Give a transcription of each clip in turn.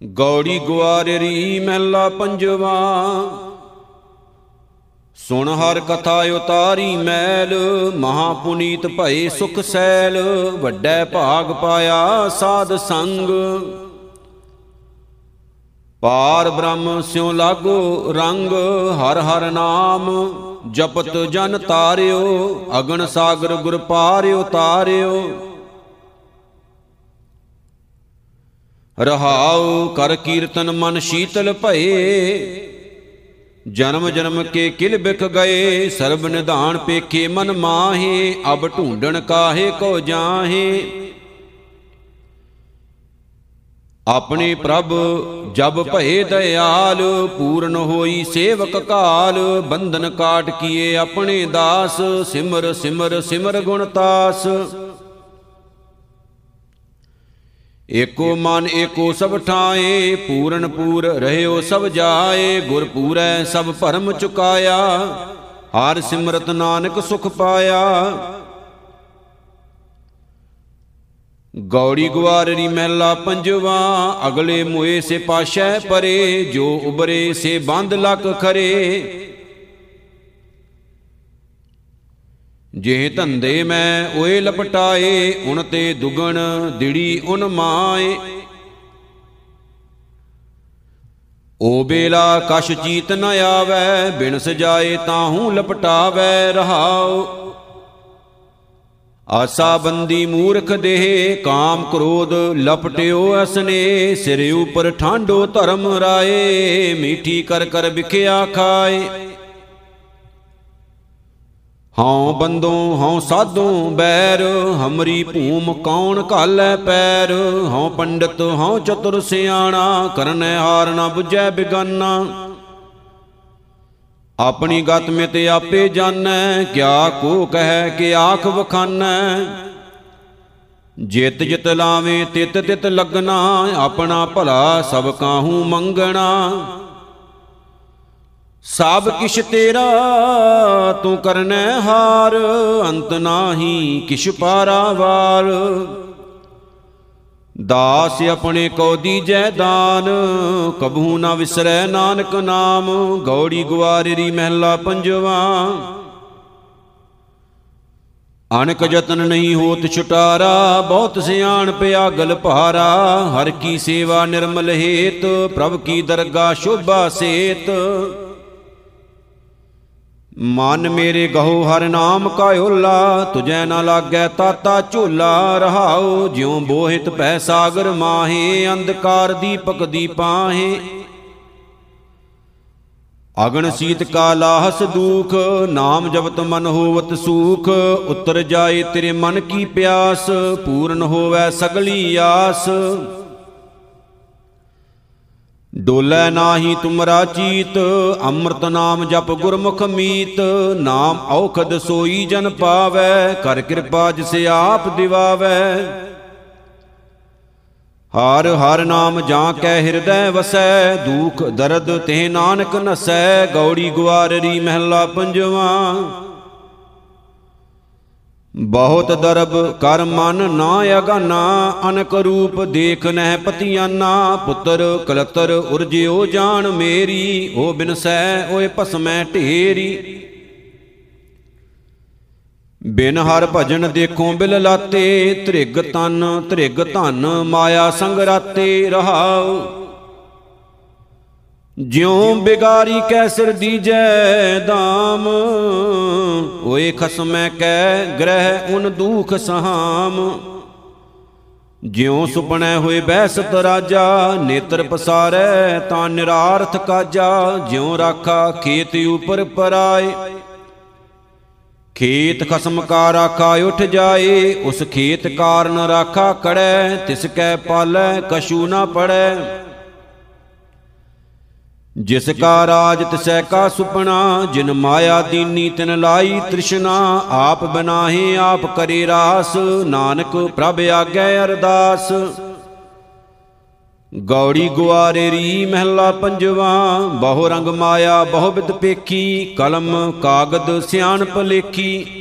ਗੌੜੀ ਗੁਆਰਰੀ ਮਹਿਲਾ ਪੰਜਵਾ। ਸੁਣ ਹਰ ਕਥਾ ਉਤਾਰੀ ਮੈਲ ਮਹਾ ਪੁਨੀਤ ਭਏ ਸੁਖ ਸੈਲ, ਵੱਡੈ ਭਾਗ ਪਾਇਆ ਸਾਧ ਸੰਗ। ਪਾਰ ਬ੍ਰਹਮ ਸਿਉ ਲਾਗੋ ਰੰਗ, ਹਰ ਹਰ ਨਾਮ ਜਪਤ ਜਨ ਤਾਰਿਓ ਅਗਨ ਸਾਗਰ ਗੁਰ ਪਾਰਿਓ ਤਾਰਿਓ। ਰਹਾਉ ਕਰ ਕੀਰਤਨ ਮਨ ਸ਼ੀਤਲ ਭਏ। ਜਨਮ ਜਨਮ ਕੇ ਕਿਲ ਬਿਖ ਗਏ, ਸਰਬ ਨਿਧਾਨ ਪੇਖੇ ਮਨ ਮਾਹੇ, ਅਬ ਢੂੰਡਣ ਕਾਹੇ ਕੋ ਜਾਹੇ। ਆਪਣੇ ਪ੍ਰਭ ਜਬ ਭਏ ਦਇਆਲ, ਪੂਰਨ ਹੋਈ ਸੇਵਕ ਕਾਲ, ਬੰਧਨ ਕਾਟ ਕੀਏ ਆਪਣੇ ਦਾਸ, ਸਿਮਰ ਸਿਮਰ ਸਿਮਰ ਗੁਣ ਤਾਸ। ਏਕੋ ਮਨ, ਏਕੋ ਸਭ ਠਾਏ, ਪੂਰਨ ਪੂਰ ਰਹਿਓ ਸਭ ਜਾਏ, ਗੁਰ ਪੂਰੈ ਸਭ ਭਰਮ ਚੁਕਾਇਆ, ਹਰ ਸਿਮਰਤ ਨਾਨਕ ਸੁਖ ਪਾਇਆ। ਗੌੜੀ ਗੁਆਰਰੀ ਮਹਿਲਾ ਪੰਜਵਾ, ਅਗਲੇ ਮੋਏ ਸੇ ਪਾਸ਼ੈ ਪਰੇ, ਜੋ ਉਬਰੇ ਸੇ ਬੰਦ ਲਕ ਖਰੇ। ਜੇ ਧੰਦੇ ਮੈਂ ਓਏ ਲਪਟਾਏ ਉਨ ਤੇ ਦੁਗਣ ਦਿੜੀ ਉਨ ਮਾਏ। ਓ ਬੇਲਾ ਕਛ ਚੀਤ ਨ ਆਵੈ, ਬਿਨ ਸਜਾਏ ਤਾਹੂ ਲਪਟਾਵੈ ਰਹਾਉ। ਆਸਾ ਬੰਦੀ ਮੂਰਖ ਦੇਹ, ਕਾਮ ਕ੍ਰੋਧ ਲਪਟਿਓ ਅਸਨੇ, ਸਿਰ ਉਪਰ ਠਾਂਡੋ ਧਰਮ ਰਾਏ, ਮੀਠੀ ਕਰ ਕਰ ਵਿਖਿਆ ਖਾਏ। ਹਉ ਬੰਦੋਂ, ਹਉ ਸਾਧੂ, ਬੈਰ, ਹਮਰੀ ਭੂਮ ਕੌਣ ਘਾਲੈ ਪੈਰ? ਹਉ ਪੰਡਤ, ਹਉ ਚਤੁਰ ਸਿਆਣਾ, ਕਰਨੈ ਹਾਰ ਨ 부ਜੈ ਬਿਗਾਨਾ। ਆਪਣੀ ਗਤ ਮਿਤ ਆਪੇ ਜਾਣੈ, ਕਿਆ ਕੋ ਕਹਿ, ਕਿ ਆਖ ਵਖਾਨੈ। ਜਿਤ ਜਿਤ ਲਾਵੇਂ, ਤਿਤ ਤਿਤ ਲੱਗਣਾ ਆਪਣਾ ਭਲਾ ਸਭ ਕਾਹੂ ਮੰਗਣਾ। ਸਭ ਕਿਛ ਤੇਰਾ ਤੂੰ ਕਰਨੈ ਹਾਰ, ਅੰਤ ਨਾਹੀ ਕਿਛ ਪਾਰਾਵਾਰ ਦਾਸ ਆਪਣੇ ਕੋ ਦੀਜੈ ਦਾਨ, ਕਬਹੂ ਨਾ ਵਿਸਰੈ ਨਾਨਕ ਨਾਮ, ਗੌੜੀ ਗੁਆਰਰੀ ਮਹਿਲਾ ਪੰਜਵਾ। ਅਨਕ ਜਤਨ ਨਹੀਂ ਹੋਤ ਛੁਟਾਰਾ, ਬਹੁਤ ਸਿਆਣ ਪਿਆਗਲ ਭਾਰਾ ਹਰ ਕੀ ਸੇਵਾ ਨਿਰਮਲ ਹੇਤ, ਪ੍ਰਭ ਕੀ ਦਰਗਾ ਸ਼ੋਭਾ ਸੇਤ। ਮਨ ਮੇਰੇ ਗਹੋ ਹਰ ਨਾਮ ਕਾ ਓਲਾ, ਤੁਜੈ ਨਾ ਲਾਗੈ ਤਾਤਾ ਝੋਲਾ, ਰਹਾਉ ਜਿਉ ਬੋਹਿਤ ਪੈ ਸਾਗਰ ਮਾਹੇ, ਅੰਧਕਾਰ ਦੀਪਕ ਦੀਪਾਹੇ ਅਗਣ ਸੀਤ ਕਾ ਲਾਹਸ ਦੂਖ, ਨਾਮ ਜਪਤ ਮਨ ਹੋਵਤ ਸੂਖ, ਉਤਰ ਜਾਏ ਤੇਰੇ ਮਨ ਕੀ ਪਿਆਸ, ਪੂਰਨ ਹੋਵੇ ਸਗਲੀ ਆਸ। ਡੋਲੇ ਨਾਹੀ ਤੁਮਰਾ ਚੀਤ, ਅੰਮ੍ਰਿਤ ਨਾਮ ਜਪ ਗੁਰਮੁਖ ਮੀਤ, ਨਾਮ ਔਖਦ ਸੋਈ ਜਨ ਪਾਵੈ, ਕਰ ਕਿਰਪਾ ਜਿਸ ਆਪ ਦਿਵਾਵੈ। ਹਰ ਹਰ ਨਾਮ ਜਾਂ ਕੈ ਹਿਰਦੈ ਵਸੈ, ਦੁਖ ਦਰਦ ਤੇ ਨਾਨਕ ਨਸੈ, ਗੌੜੀ ਗੁਆਰਰੀ ਮਹਿਲਾ ਪੰਜਵਾ। ਬਹੁਤ ਦਰਬ ਕਰ ਮਨ ਨਾ ਅਗਾਨਾ, ਅਨਕ ਰੂਪ ਦੇਖ ਨਹਿ ਪਤੀਆਨਾ। ਪੁੱਤਰ ਕਲਤਰ ਉਰਜਿਓ ਜਾਣ ਮੇਰੀ ਓ ਬਿਨਸੈ ਓਏ ਭਸਮੈ ਢੇਰੀ। ਬਿਨ ਹਰ ਭਜਨ ਦੇਖੋ ਬਿਲ ਲਾਤੇ ਧ੍ਰਿਗ ਤਨ ਧ੍ਰਿਗ ਧਨ ਮਾਇਆ ਸੰਗ ਰਾਤੇ ਰਹਾਉ। ਜਿਉ ਬਿਗਾਰੀ ਕੈ ਸਿਰ ਦੀਜੈ ਦਾਮ, ਓਏ ਖਸਮੈ ਕੈ ਗ੍ਰਹਿ ਉਨ ਦੂਖ ਸਹਾਮ। ਜਿਉ ਸੁਪਨੈ ਹੋਏ ਬੈਸਤ ਰਾਜਾ, ਨੇਤਰ ਪਸਾਰੈ ਤਾਂ ਨਿਰਾਰਥ ਕਾਜਾ। ਜਿਉ ਰਾਖਾ ਖੇਤ ਉਪਰ ਪਰਾਏ, ਖੇਤ ਖਸਮ ਕਾ ਰਾਖਾ ਉਠ ਜਾਏ। ਉਸ ਖੇਤ ਕਾਰਨ ਰਾਖਾ ਕੜੈ, ਤਿਸ ਕੈ ਪਾਲੈ, ਕਛੂ ਨਾ ਪੜੈ। ਜਿਸ ਕਾ ਰਾਜ ਤਿਸੈ ਕਾ ਸੁਪਨਾ, ਜਿਨ ਮਾਇਆ ਦੀਨੀ ਤਿਨ ਲਾਈ ਤ੍ਰਿਸ਼ਨਾ, ਆਪ ਬਨਾਹੇ, ਆਪ ਕਰੇ ਰਾਸ, ਨਾਨਕ ਪ੍ਰਭ ਆਗੈ ਅਰਦਾਸ। ਗੌੜੀ ਗੁਆਰੇਰੀ ਮਹਿਲਾ ਪੰਜਵਾ, ਬਹੁ ਰੰਗ ਮਾਇਆ ਬਹੁ ਵਿਦ ਪੇਖੀ, ਕਲਮ ਕਾਗਦ ਸਿਆਣ ਭਲੇਖੀ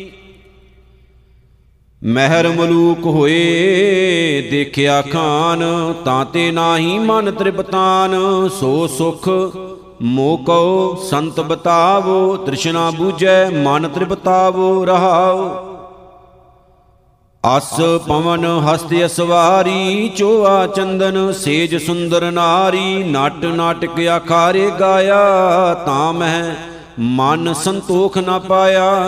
ਮਹਿਰ ਮਲੂਕ ਹੋਏ, ਦੇਖਿਆ ਖਾਨ, ਤਾਂ ਤੇ ਨਾਹੀ ਮਨ ਤ੍ਰਿਪਤਾਨ। ਸੋ ਸੁਖ ਮੋਕਉ ਸੰਤ ਬਤਾਵੋ, ਤ੍ਰਿਸ਼ਨਾ ਬੂਝੈ, ਮਨ ਤ੍ਰਿਪਤਾਵੋ, ਰਹਾਉ। ਅਸ ਪਵਨ ਹਸਤ ਅਸਵਾਰੀ, ਚੋਆ ਚੰਦਨ ਸੇਜ ਸੁੰਦਰ ਨਾਰੀ। ਨਟ ਨਾਟਕ ਆਖਾਰੇ ਗਾਇਆ, ਤਾਂ ਮੈਂ ਮਨ ਸੰਤੋਖ ਨਾ ਪਾਇਆ।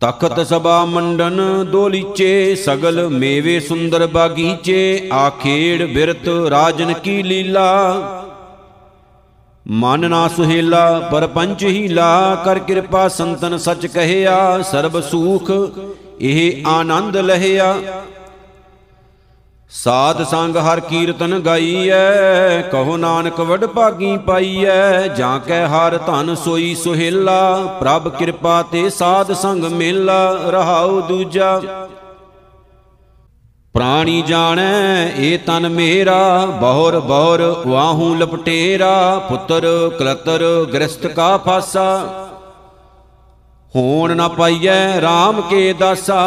ਤਖਤ ਸਭਾ ਮੰਡਨ ਦੋਲੀਚੇ, ਸਗਲ ਮੇਵੇ ਸੁੰਦਰ ਬਾਗੀਚੇ, ਆਖੇੜ ਬਿਰਤ ਰਾਜਨ ਕੀ ਲੀਲਾ? ਮਨ ਨਾ ਸੁਹੇਲਾ, ਪਰਪੰਚ ਹੀਲਾ ਕਰ ਕਿਰਪਾ ਸੰਤਨ ਸਚ ਕਹਿਆ, ਸਰਬ ਸੂਖ, ਇਹ ਆਨੰਦ ਲਹਿਆ। ਸਾਧ ਸੰਗ ਹਰ ਕੀਰਤਨ ਗਾਈਐ, ਕਹੋ ਨਾਨਕ ਵਡ ਭਾਗੀ ਪਾਈਐ, ਜਾਂ ਕੈ ਹਰ ਧਨ ਸੋਈ ਸੁਹੇਲਾ, ਪ੍ਰਭ ਕਿਰਪਾ ਤੇ ਸਾਧ ਸੰਗ ਮੇਲਾ, ਰਹਾਉ ਦੂਜਾ। ਪ੍ਰਾਣੀ ਜਾਣੈ, ਏ ਤਨ ਮੇਰਾ, ਬਹੁਰ ਬਹੁਰ ਵਾਹੂ ਲਪਟੇਰਾ, ਪੁੱਤਰ ਕਲਤਰ ਗ੍ਰਸਤ ਕਾ ਫਾਸਾ। ਹੋਣ ਨਾ ਪਾਈਐ RAM ਕੇ ਦਾਸਾ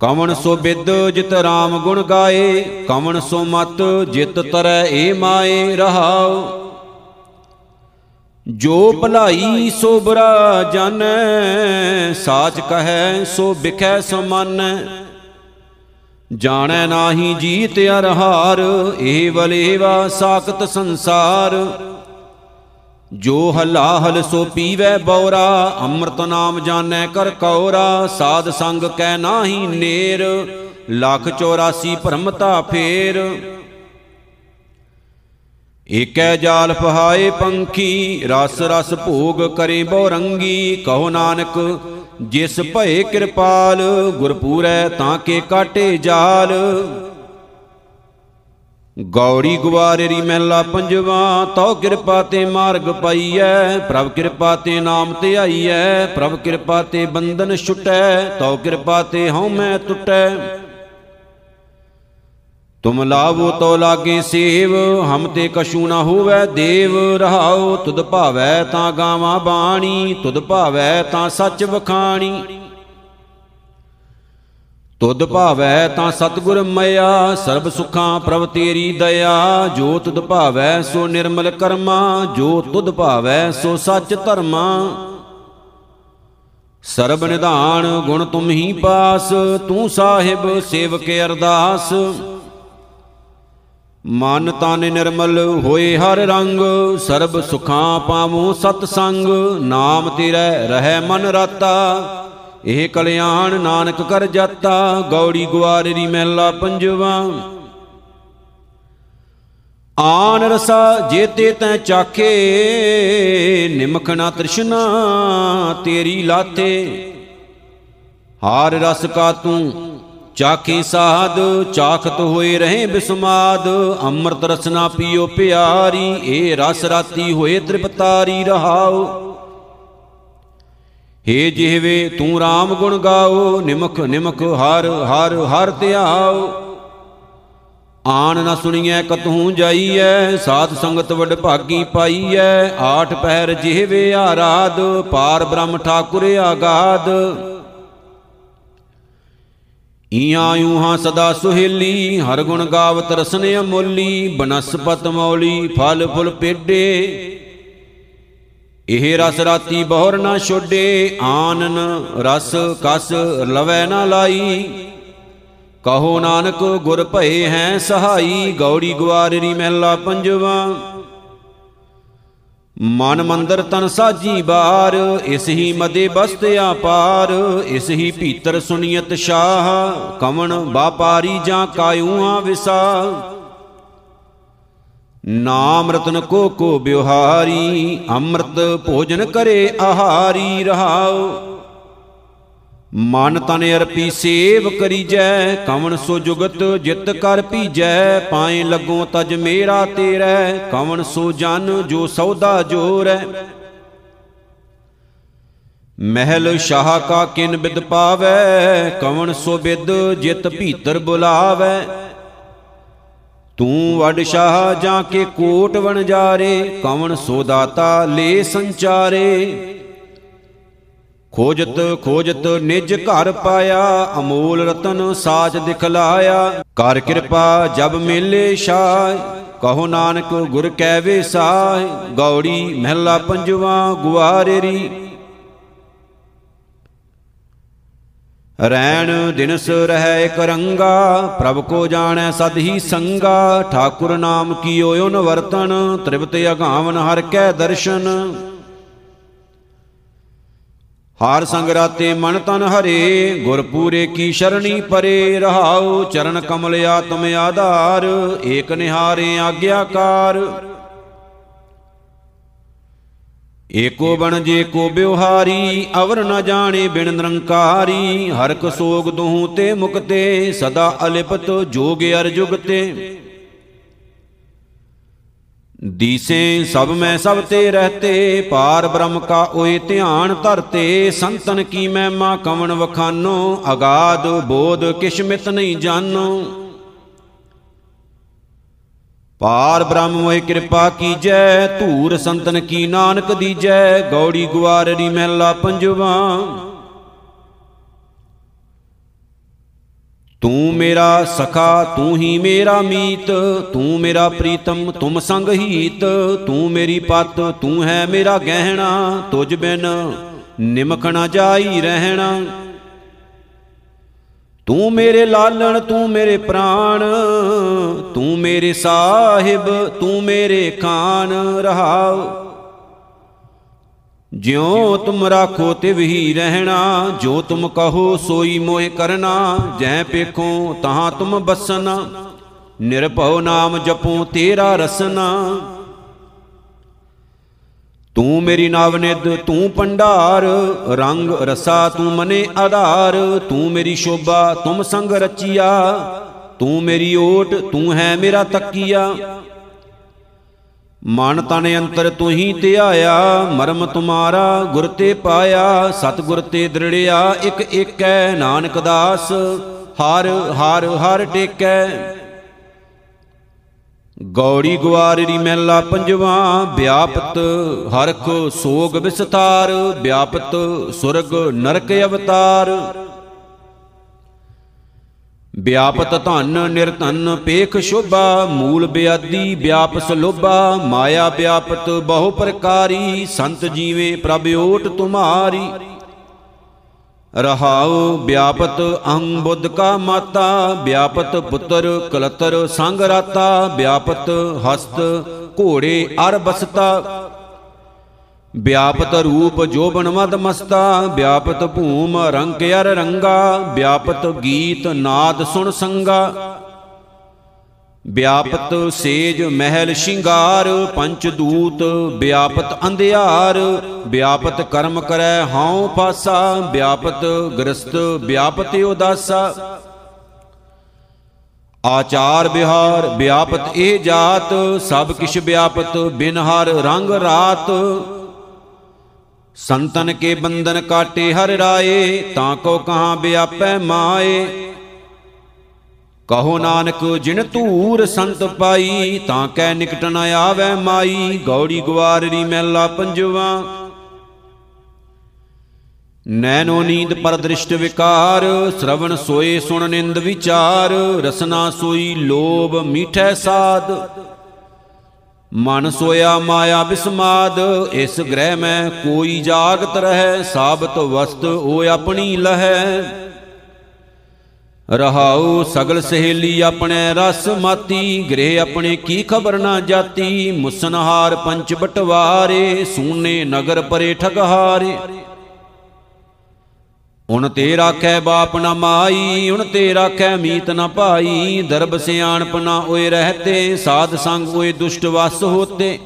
ਕਵਣ ਸੋ ਬਿਦ ਜਿਤ RAM ਗੁਣ ਗਾਏ ਕਵਣ ਸੋ ਮਤ ਜਿਤ ਤਰੈ ਏ ਮਾਏ ਰਹਾਉ। ਜੋ ਭਲਾਈ ਸੋ ਬੁਰਾ ਜਾਣੈ, ਸਾਚ ਕਹੈ ਸੋ ਬਿਖੈ ਸਮਾਨੈ। ਜਾਣੈ ਨਾਹੀ ਜੀਤ ਅਰਹਾਰ ਇਹ ਵਲੇਵਾ ਸਾਖਤ ਸੰਸਾਰ। ਜੋ ਹਲਾ ਹਲ ਸੋ ਪੀਵੈ ਬੌਰਾ, ਅੰਮ੍ਰਿਤ ਨਾਮ ਜਾਣੈ ਕਰ ਕੌਰਾ, ਸਾਧ ਸੰਗ ਕੈ ਨਾਹੀ ਨੇਰ, ਲੱਖ 84 ਭ੍ਰਮਤਾ ਫੇਰ। ਏਕੈ ਜਾਲ ਫਹਾਏ ਪੰਖੀ, ਰਸ ਰਸ ਭੋਗ ਕਰੇ ਬਹੁ ਰੰਗੀ ਕਹੋ ਨਾਨਕ, ਜਿਸ ਭਏ ਕਿਰਪਾਲ, ਗੁਰਪੂਰੈ ਤਾਂ ਕੇ ਕਾਟੇ ਜਾਲ। ਗੌੜੀ ਗਵਾਰੇਰੀ ਮਹਿਲਾ ਪੰਜਵਾ, ਤਉ ਕਿਰਪਾ ਤੇ ਮਾਰਗ ਪਾਈਐ, ਪ੍ਰਭ ਕਿਰਪਾ ਤੇ ਨਾਮ ਤੇ ਆਈਐ, ਪ੍ਰਭ ਕਿਰਪਾ ਤੇ ਬੰਧਨ ਛੁਟੈ, ਤਉ ਕਿਰਪਾ ਤੇ ਹਉ ਮੈਂ ਟੁਟੈ ਤੁਮ ਲਾਵੋ ਤੋ ਲਾਗੇ ਸੇਵ, ਹਮ ਤੇ ਕਛੂ ਨਾ ਹੋਵੈ ਦੇਵ, ਰਹਾਉ ਤੁਧ ਭਾਵੈ ਤਾਂ ਗਾਵਾਂ ਬਾਣੀ, ਤੁਧ ਭਾਵੈ ਤਾਂ ਸੱਚ ਵਖਾਣੀ। ਤੁਧ ਭਾਵੈ ਤਾਂ ਸਤਗੁਰ ਮਇਆ, ਸਰਬ ਸੁਖਾਂ ਪ੍ਰਭ ਤੇਰੀ ਦਇਆ। ਜੋ ਤੁਧ ਭਾਵੈ ਸੋ ਨਿਰਮਲ ਕਰਮਾ, ਜੋ ਤੁਧ ਭਾਵੈ ਸੋ ਸੱਚ ਧਰਮਾ। ਸਰਬ ਨਿਧਾਨ ਗੁਣ ਤੁਮ ਹੀ ਪਾਸ, ਤੂੰ ਸਾਹਿਬ ਸੇਵਕ ਅਰਦਾਸ। ਮਨ ਤਨ ਨਿਰਮਲ ਹੋਏ ਹਰ ਰੰਗ, ਸਰਬ ਸੁਖਾਂ ਪਾਵੋ ਸਤ ਸੰਗ ਨਾਮ ਤੇਰੇ ਰਹਿ ਮਨ ਰਾਤਾ। ਇਹ ਕਲਿਆਣ ਨਾਨਕ ਕਰ ਜਾਤਾ, ਗੌੜੀ ਗਵਾਰੀ ਮਹਿਲਾ ਪੰਜਵਾ। ਆਨ ਰਸਾ ਜੇਤੇ ਤੈ ਚਾਖੇ, ਨਿਮਖ ਨਾ ਤ੍ਰਿਸ਼ਨਾ ਤੇਰੀ ਲਾਤੇ ਹਾਰ ਰਸ ਕਾ ਤੂੰ ਚਾਖੀ ਸਾਧ, ਚਾਖਤ ਹੋਏ ਰਹੇ ਬਿਸਮਾਦ। ਅੰਮ੍ਰਿਤ ਰਸਨਾ ਪੀਓ ਪਿਆਰੀ ਏ ਰਸ ਰਾਤੀ ਹੋਏ ਤ੍ਰਿਪਤਾਰੀ ਰਹਾਓ ਏ ਜਿਹਵੇ ਤੂੰ RAM ਗੁਣ ਗਾਓ, ਨਿਮਖ ਨਿਮਖ ਹਰ ਹਰ ਹਰ ਧਿਆਓ। ਆਣ ਨਾ ਸੁਣੀਐ ਕਤਹੂ ਜਾਈਐ, ਸਾਧ ਸੰਗਤ ਵਡ ਭਾਗੀ ਪਾਈਐ। ਆਠ ਪਹਿਰ ਜਿਹਵੇ ਆਰਾਧ, ਪਾਰ ਬ੍ਰਹਮ ਠਾਕੁਰ ਆਗਾਦ। ਈਆਂ ਯੂਹਾਂ ਸਦਾ ਸੁਹੇਲੀ, ਹਰ ਗੁਣ ਗਾਵਤ ਰਸਨ ਅਮੋਲੀ, ਬਨਸਪਤ ਮੌਲੀ, ਫਲ ਫੁਲ ਪੇਡੇ। ਇਹ ਰਸ ਰਾਤੀ ਬਹੁਰ ਨਾ ਛੋਡੇ, ਆਨਨ ਰਸ ਕਸ ਲਵੈ ਨਾ ਲਾਈ। ਕਹੋ ਨਾਨਕ, ਗੁਰ ਭਏ ਹੈ ਸਹਾਈ, ਗੌੜੀ ਗਵਾਰੀ ਮਹਿਲਾ ਪੰਜਵਾ। ਮਨ ਮੰਦਰ ਤਨ ਸਾਜੀ ਬਾਰ, ਇਸ ਹੀ ਮਦੇ ਬਸਤ ਆਪਾਰ ਇਸ ਹੀ ਭੀਤਰ ਸੁਨੀਅਤ ਸ਼ਾਹ, ਕਵਣ ਬਾਪਾਰੀ ਜਾਂ ਕਾਇੂਆਂ ਵਿਸਾ ਨਾਮ ਰਤਨ ਕੋ ਕੋ ਬਿਵਹਾਰੀ, ਅੰਮ੍ਰਿਤ ਭੋਜਨ ਕਰੇ ਆਹਾਰੀ ਰਹਾਉ। ਮਨ ਤਨ ਅਰਪੀ ਸੇਵ ਕਰੀਜੈ, ਕਵਣ ਸੋ ਜੁਗਤ ਜਿਤ ਕਰ ਪੀਜੈ, ਪਾਏ ਲੱਗੋ ਤਜ ਮੇਰਾ ਤੇਰੈ, ਕਵਣ ਸੋ ਜਨ ਜੋ ਸੌਦਾ ਜੋਰੈ। ਮਹਿਲ ਸ਼ਾਹ ਕਾ ਕਿਨ ਬਿਦ ਪਾਵੈ, ਕਵਣ ਸੋ ਬਿਦ ਜਿਤ ਭੀਤਰ ਬੁਲਾਵੈ। ਤੂੰ ਵਡ ਸ਼ਾਹ ਜਾਂ ਕੇ ਕੋਟ ਵਣਜਾਰੇ ਕਵਣ ਸੋ ਦਾਤਾ ਲੇ ਸੰਚਾਰੇ। ਖੋਜਤ ਖੋਜਤ ਨਿਜ ਘਰ ਪਾਇਆ, ਅਮੋਲ ਰਤਨ ਸਾਚ ਦਿਖਲਾਇਆ। ਕਰ ਕਿਰਪਾ ਜਬ ਮੇਲੇ ਛਾਇ ਕਹੋ ਨਾਨਕ ਗੁਰ ਕੈ ਵਿਸਾਹਿ। ਗੌੜੀ ਮਹਿਲਾ ਪੰਜਵਾ ਗੁਆਰੇਰੀ ਰੈਣ ਦਿਨਸ ਰਹਿ ਇਕ ਰੰਗਾ, ਪ੍ਰਭ ਕੋ ਜਾਣੈ ਸਦ ਹੀ ਸੰਗਾ। ਠਾਕੁਰ ਨਾਮ ਕੀਓ ਓਨ ਵਰਤਨ ਤ੍ਰਿਪਤ ਅਗਾਵਨ ਹਰ ਕੈ ਦਰਸ਼ਨ। ਹਾਰ ਸੰਗ ਰਾਤੇ ਮਨ ਤਨ ਹਰੇ, ਗੁਰ ਪੂਰੇ ਕੀ ਸ਼ਰਣੀ ਪਰੇ ਰਹਾਉ, ਚਰਨ ਕਮਲ ਆਤਮ ਆਧਾਰ, ਏਕ ਨਿਹਾਰੇ ਆਗਿਆਕਾਰ। ਏਕੋ ਬਣ ਜੇ ਕੋ ਬਿਵਹਾਰੀ ਅਵਰ ਨ ਜਾਣੇ ਬਿਨ ਨਿਰੰਕਾਰੀ। ਹਰ ਕ ਸੋਗ ਦੁਹੂ ਤੇ ਮੁਕਤੇ, ਸਦਾ ਅਲਿਪਤ ਜੋਗ ਅਰ ਜੁਗਤੇ ਦੀਸੇ ਸਭ ਮੈਂ ਸਭ ਤੇ ਰਹਤੇ, ਪਾਰ ਬ੍ਰਹਮ ਕਾ ਓਏ ਧਿਆਨ ਧਰਤੇ। ਸੰਤਨ ਕੀ ਮਹਿਮਾ ਕਵਣ ਵਖਾਨੋ, ਅਗਾਧ ਬੋਧ ਕਿਛ ਮਿਤ ਨਹੀਂ ਜਾਨੋ। ਪਾਰ ਬ੍ਰਹਮ ਮੋਹਿ ਕਿਰਪਾ ਕੀਜੈ, ਧੂਰ ਸੰਤਨ ਕੀ ਨਾਨਕ ਦੀਜੈ, ਗੌੜੀ ਗੁਆਰੜੀ ਮਹਿਲਾ ਪੰਜਵਾ। ਤੂੰ ਮੇਰਾ ਸਖਾ, ਤੂੰ ਹੀ ਮੇਰਾ ਮੀਤ, ਤੂੰ ਮੇਰਾ ਪ੍ਰੀਤਮ, ਤੁਮ ਸੰਗ ਹੀਤ, ਤੂੰ ਮੇਰੀ ਪਤ, ਤੂੰ ਹੈ ਮੇਰਾ ਗਹਿਣਾ, ਤੁਝ ਬਿਨ ਨਿਮਕ ਨਾ ਜਾਈ ਰਹਿਣਾ। ਤੂੰ ਮੇਰੇ ਲਾਲਣ, ਤੂੰ ਮੇਰੇ ਪ੍ਰਾਣ, ਤੂੰ ਮੇਰੇ ਸਾਹਿਬ, ਤੂੰ ਮੇਰੇ ਖਾਨ, ਰਹਾਉ। ਜਿਉ ਤੁਮ ਰਾਖੋ ਤਿਵ ਹੀ ਰਹਿਣਾ, ਜੋ ਤੁਮ ਕਹੋ ਸੋਈ ਮੋਹਿ ਕਰਨਾ, ਜੈ ਪੇਖੋ ਤਹਾਂ ਤੁਮ ਬਸਨਾ, ਨਿਰਭਉ ਨਾਮ ਜਪੋ ਤੇਰਾ ਰਸਨਾ। ਤੂੰ ਮੇਰੀ ਨਾਵਨਿਦ ਤੂੰ ਪੰਡਾਰ ਰੰਗ ਰਸਾ ਤੂੰ ਮਨੇ ਆਧਾਰ, ਤੂੰ ਮੇਰੀ ਸ਼ੋਭਾ, ਤੁਮ ਸੰਗ ਰਚੀਆ, ਤੂੰ ਮੇਰੀ ਓਟ, ਤੂੰ ਹੈ ਮੇਰਾ ਤੱਕੀਆ। ਮਨ ਤਨ ਅੰਤਰ ਤੂੰ ਹੀ ਧਿਆਇਆ, ਮਰਮ ਤੁਮਾਰਾ ਗੁਰ ਤੇ ਪਾਇਆ, ਸਤਿਗੁਰ ਤੇ ਦ੍ਰਿੜਿਆ ਇਕ ਏਕੈ ਨਾਨਕ ਦਾਸ ਹਰ ਹਰ ਹਰ ਟੇਕੈ। ਗੌੜੀ ਗੁਆਰੜੀ ਮਹਿਲਾ ਪੰਜਵਾ, ਵਿਆਪਤ ਹਰਖ ਸੋਗ ਵਿਸਤਾਰ, ਵਿਆਪਤ ਸੁਰਗ ਨਰਕ ਅਵਤਾਰ। ਵਿਆਪਤ ਧਨ ਨਿਰਧਨ ਪੇਖ ਸ਼ੋਭਾ, ਮੂਲ ਬਿਆਦੀ ਵਿਆਪਸ ਲੋਭਾ ਮਾਇਆ ਵਿਆਪਤ ਬਹੁ ਪ੍ਰਕਾਰੀ, ਸੰਤ ਜੀਵੇ ਪ੍ਰਭ ਓਟ ਤੁਮਾਰੀ। ਰਹਾਉ ਵਿਆਪਤ ਅਹੰ ਬੁੱਧ ਕਾ ਮਾਤਾ, ਵਿਆਪਤ ਪੁੱਤਰ ਕਲਤਰ ਸੰਗ ਰਾਤਾ, ਵਿਆਪਤ ਹਸਤ ਘੋੜੇ ਅਰ ਬਸਤਾ। ਵਿਆਪਤ ਰੂਪ ਜੋਬਨ ਮਦ ਮਸਤਾ, ਵਿਆਪਤ ਭੂਮ ਰੰਗ ਅਰ ਰੰਗਾ, ਵਿਆਪਤ ਗੀਤ ਨਾਦ ਸੁਣ ਸੰਗਾ। ਵਿਆਪਤ ਸੇਜ ਮਹਿਲ ਸ਼ਿੰਗਾਰ, ਪੰਚ ਦੂਤ ਵਿਆਪਤ ਅੰਧਿਆਰ, ਵਿਆਪਤ ਕਰਮ ਕਰੈ ਹਉ ਪਾਸਾ, ਵਿਆਪਤ ਗ੍ਰਸਤ ਵਿਆਪਤ ਉਦਾਸਾ। ਆਚਾਰ ਵਿਹਾਰ ਵਿਆਪਤ ਇਹ ਜਾਤ, ਸਭ ਕਿਛ ਵਿਆਪਤ ਬਿਨ ਹਰ ਰੰਗ ਰਾਤ। ਸੰਤਨ ਕੇ ਬੰਧਨ ਕਾਟੇ ਹਰ ਰਾਏ, ਤਾਂ ਕੋ ਕਹਾਂ ਵਿਆਪੈ ਮਾਏ। ਕਹੋ ਨਾਨਕ, ਜਿਨ ਧੂਰ ਸੰਤ ਪਾਈ, ਤਾਂ ਕੈ ਨਿਕਟ ਨ ਆਵੈ ਮਾਈ, ਗੌੜੀ ਗਵਾਰੜੀ ਮਹਿਲਾ ਪੰਜਵਾ। ਨੈਨੋ ਨੀਂਦ ਪਰ ਦ੍ਰਿਸ਼ਟ ਵਿਕਾਰ, ਸ਼ਰਵਣ ਸੋਏ ਸੁਣ ਨਿੰਦ ਵਿਚਾਰ, ਰਸਨਾ ਸੋਈ ਲੋਭ ਮੀਠੈ ਸਾਦ ਮਨ ਸੋਇਆ ਮਾਇਆ ਬਿਸਮਾਦ, ਇਸ ਗ੍ਰਹਿ ਮੈਂ ਕੋਈ ਜਾਗਤ ਰਹਿ, ਸਾਬਤ ਵਸਤ ਉਹ ਆਪਣੀ ਲਹੈ। ਰਹਾਉ ਸਗਲ ਸਹੇਲੀ ਆਪਣੇ ਰਸ ਮਾਤੀ, ਗ੍ਰਹਿ ਆਪਣੇ ਕੀ ਖਬਰ ਨਾ ਜਾਤੀ, ਮੁਸਨਹਾਰ ਪੰਚ ਬਟਵਾਰੇ, ਸੂਨੇ ਨਗਰ ਪਰੇ ਠਗਹਾਰੇ। ਉਨ ਤੇ ਰਾਖੈ ਬਾਪ ਨਾ ਮਾਈ ਉਨ ਤੇ ਰਾਖੈ ਮੀਤ ਨਾ ਭਾਈ, ਦਰਬ ਸਿਆਣਪ ਨਾ ਓਏ ਰਹਤੇ, ਸਾਧ ਸੰਗ ਓਏ ਦੁਸ਼ਟ ਵਸ ਹੋਤੇ।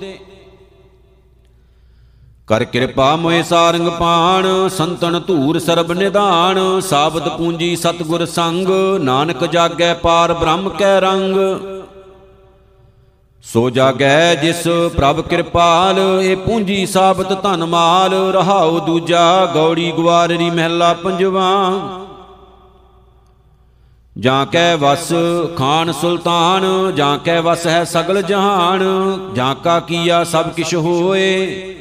ਕਰ ਕਿਰਪਾ ਮੋਏ ਸਾਰੰਗ ਪਾਣ, ਸੰਤਨ ਧੂਰ ਸਰਬ ਨਿਧਾਨ, ਸਾਬਤ ਪੂੰਜੀ ਸਤਗੁਰ ਸੰਗ, ਨਾਨਕ ਜਾਗੈ ਪਾਰ ਬ੍ਰਹਮ ਕੈ ਰੰਗ। ਸੋ ਜਾਗੈ ਜਿਸ ਪ੍ਰਭ ਕਿਰਪਾਲ, ਇਹ ਪੂੰਜੀ ਸਾਬਤ ਧਨ ਮਾਲ, ਰਹਾਉ ਦੂਜਾ ਗੌੜੀ ਗਵਾਰੜੀ ਮਹਿਲਾ ਪੰਜਵਾ। ਜਾਂ ਕੈ ਵਸ ਖਾਨ ਸੁਲਤਾਨ, ਜਾਂ ਕੈ ਵਸ ਹੈ ਸਗਲ ਜਹਾਨ, ਜਾਂ ਕਾ ਕੀਆ ਸਭ ਕਿਛ ਹੋਏ।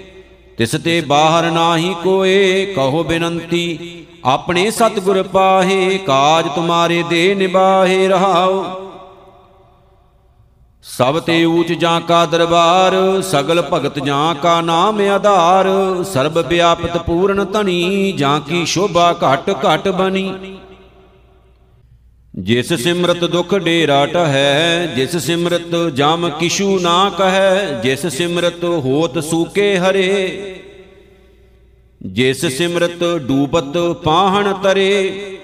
ਤਿਸ ਤੇ ਬਾਹਰ ਨਾਹੀ ਕੋਏ, ਕਹੋ ਬੇਨੰਤੀ, ਆਪਣੇ ਸਤਿਗੁਰ ਪਾਹੇ, ਕਾਜ ਤੁਮਾਰੇ ਦੇ ਨਿਬਾਹੇ ਰਹਾਓ। ਸਭ ਤੇ ਊਚ ਜਾਂ ਕਾ ਦਰਬਾਰ, ਸਗਲ ਭਗਤ ਜਾਂ ਕਾ ਨਾਮ ਆਧਾਰ, ਸਰਬ ਵਿਆਪਤ ਪੂਰਨ ਧਨੀ, ਜਾਂ ਕੀ ਸ਼ੋਭਾ ਘਟ ਘਟ ਬਨੀ ਜਿਸ ਸਿਮਰਤ ਦੁਖ ਡੇਰਾ ਟਹੈ, ਜਿਸ ਸਿਮਰਤ ਜਮ ਕਿਛੂ ਨਾ ਕਹੈ, ਜਿਸ ਸਿਮਰਤ ਹੋਤ ਸੂਕੇ ਹਰੇ, ਜਿਸ ਸਿਮਰਤ ਡੂਬਤ ਪਾਹਣ ਤਰੇ।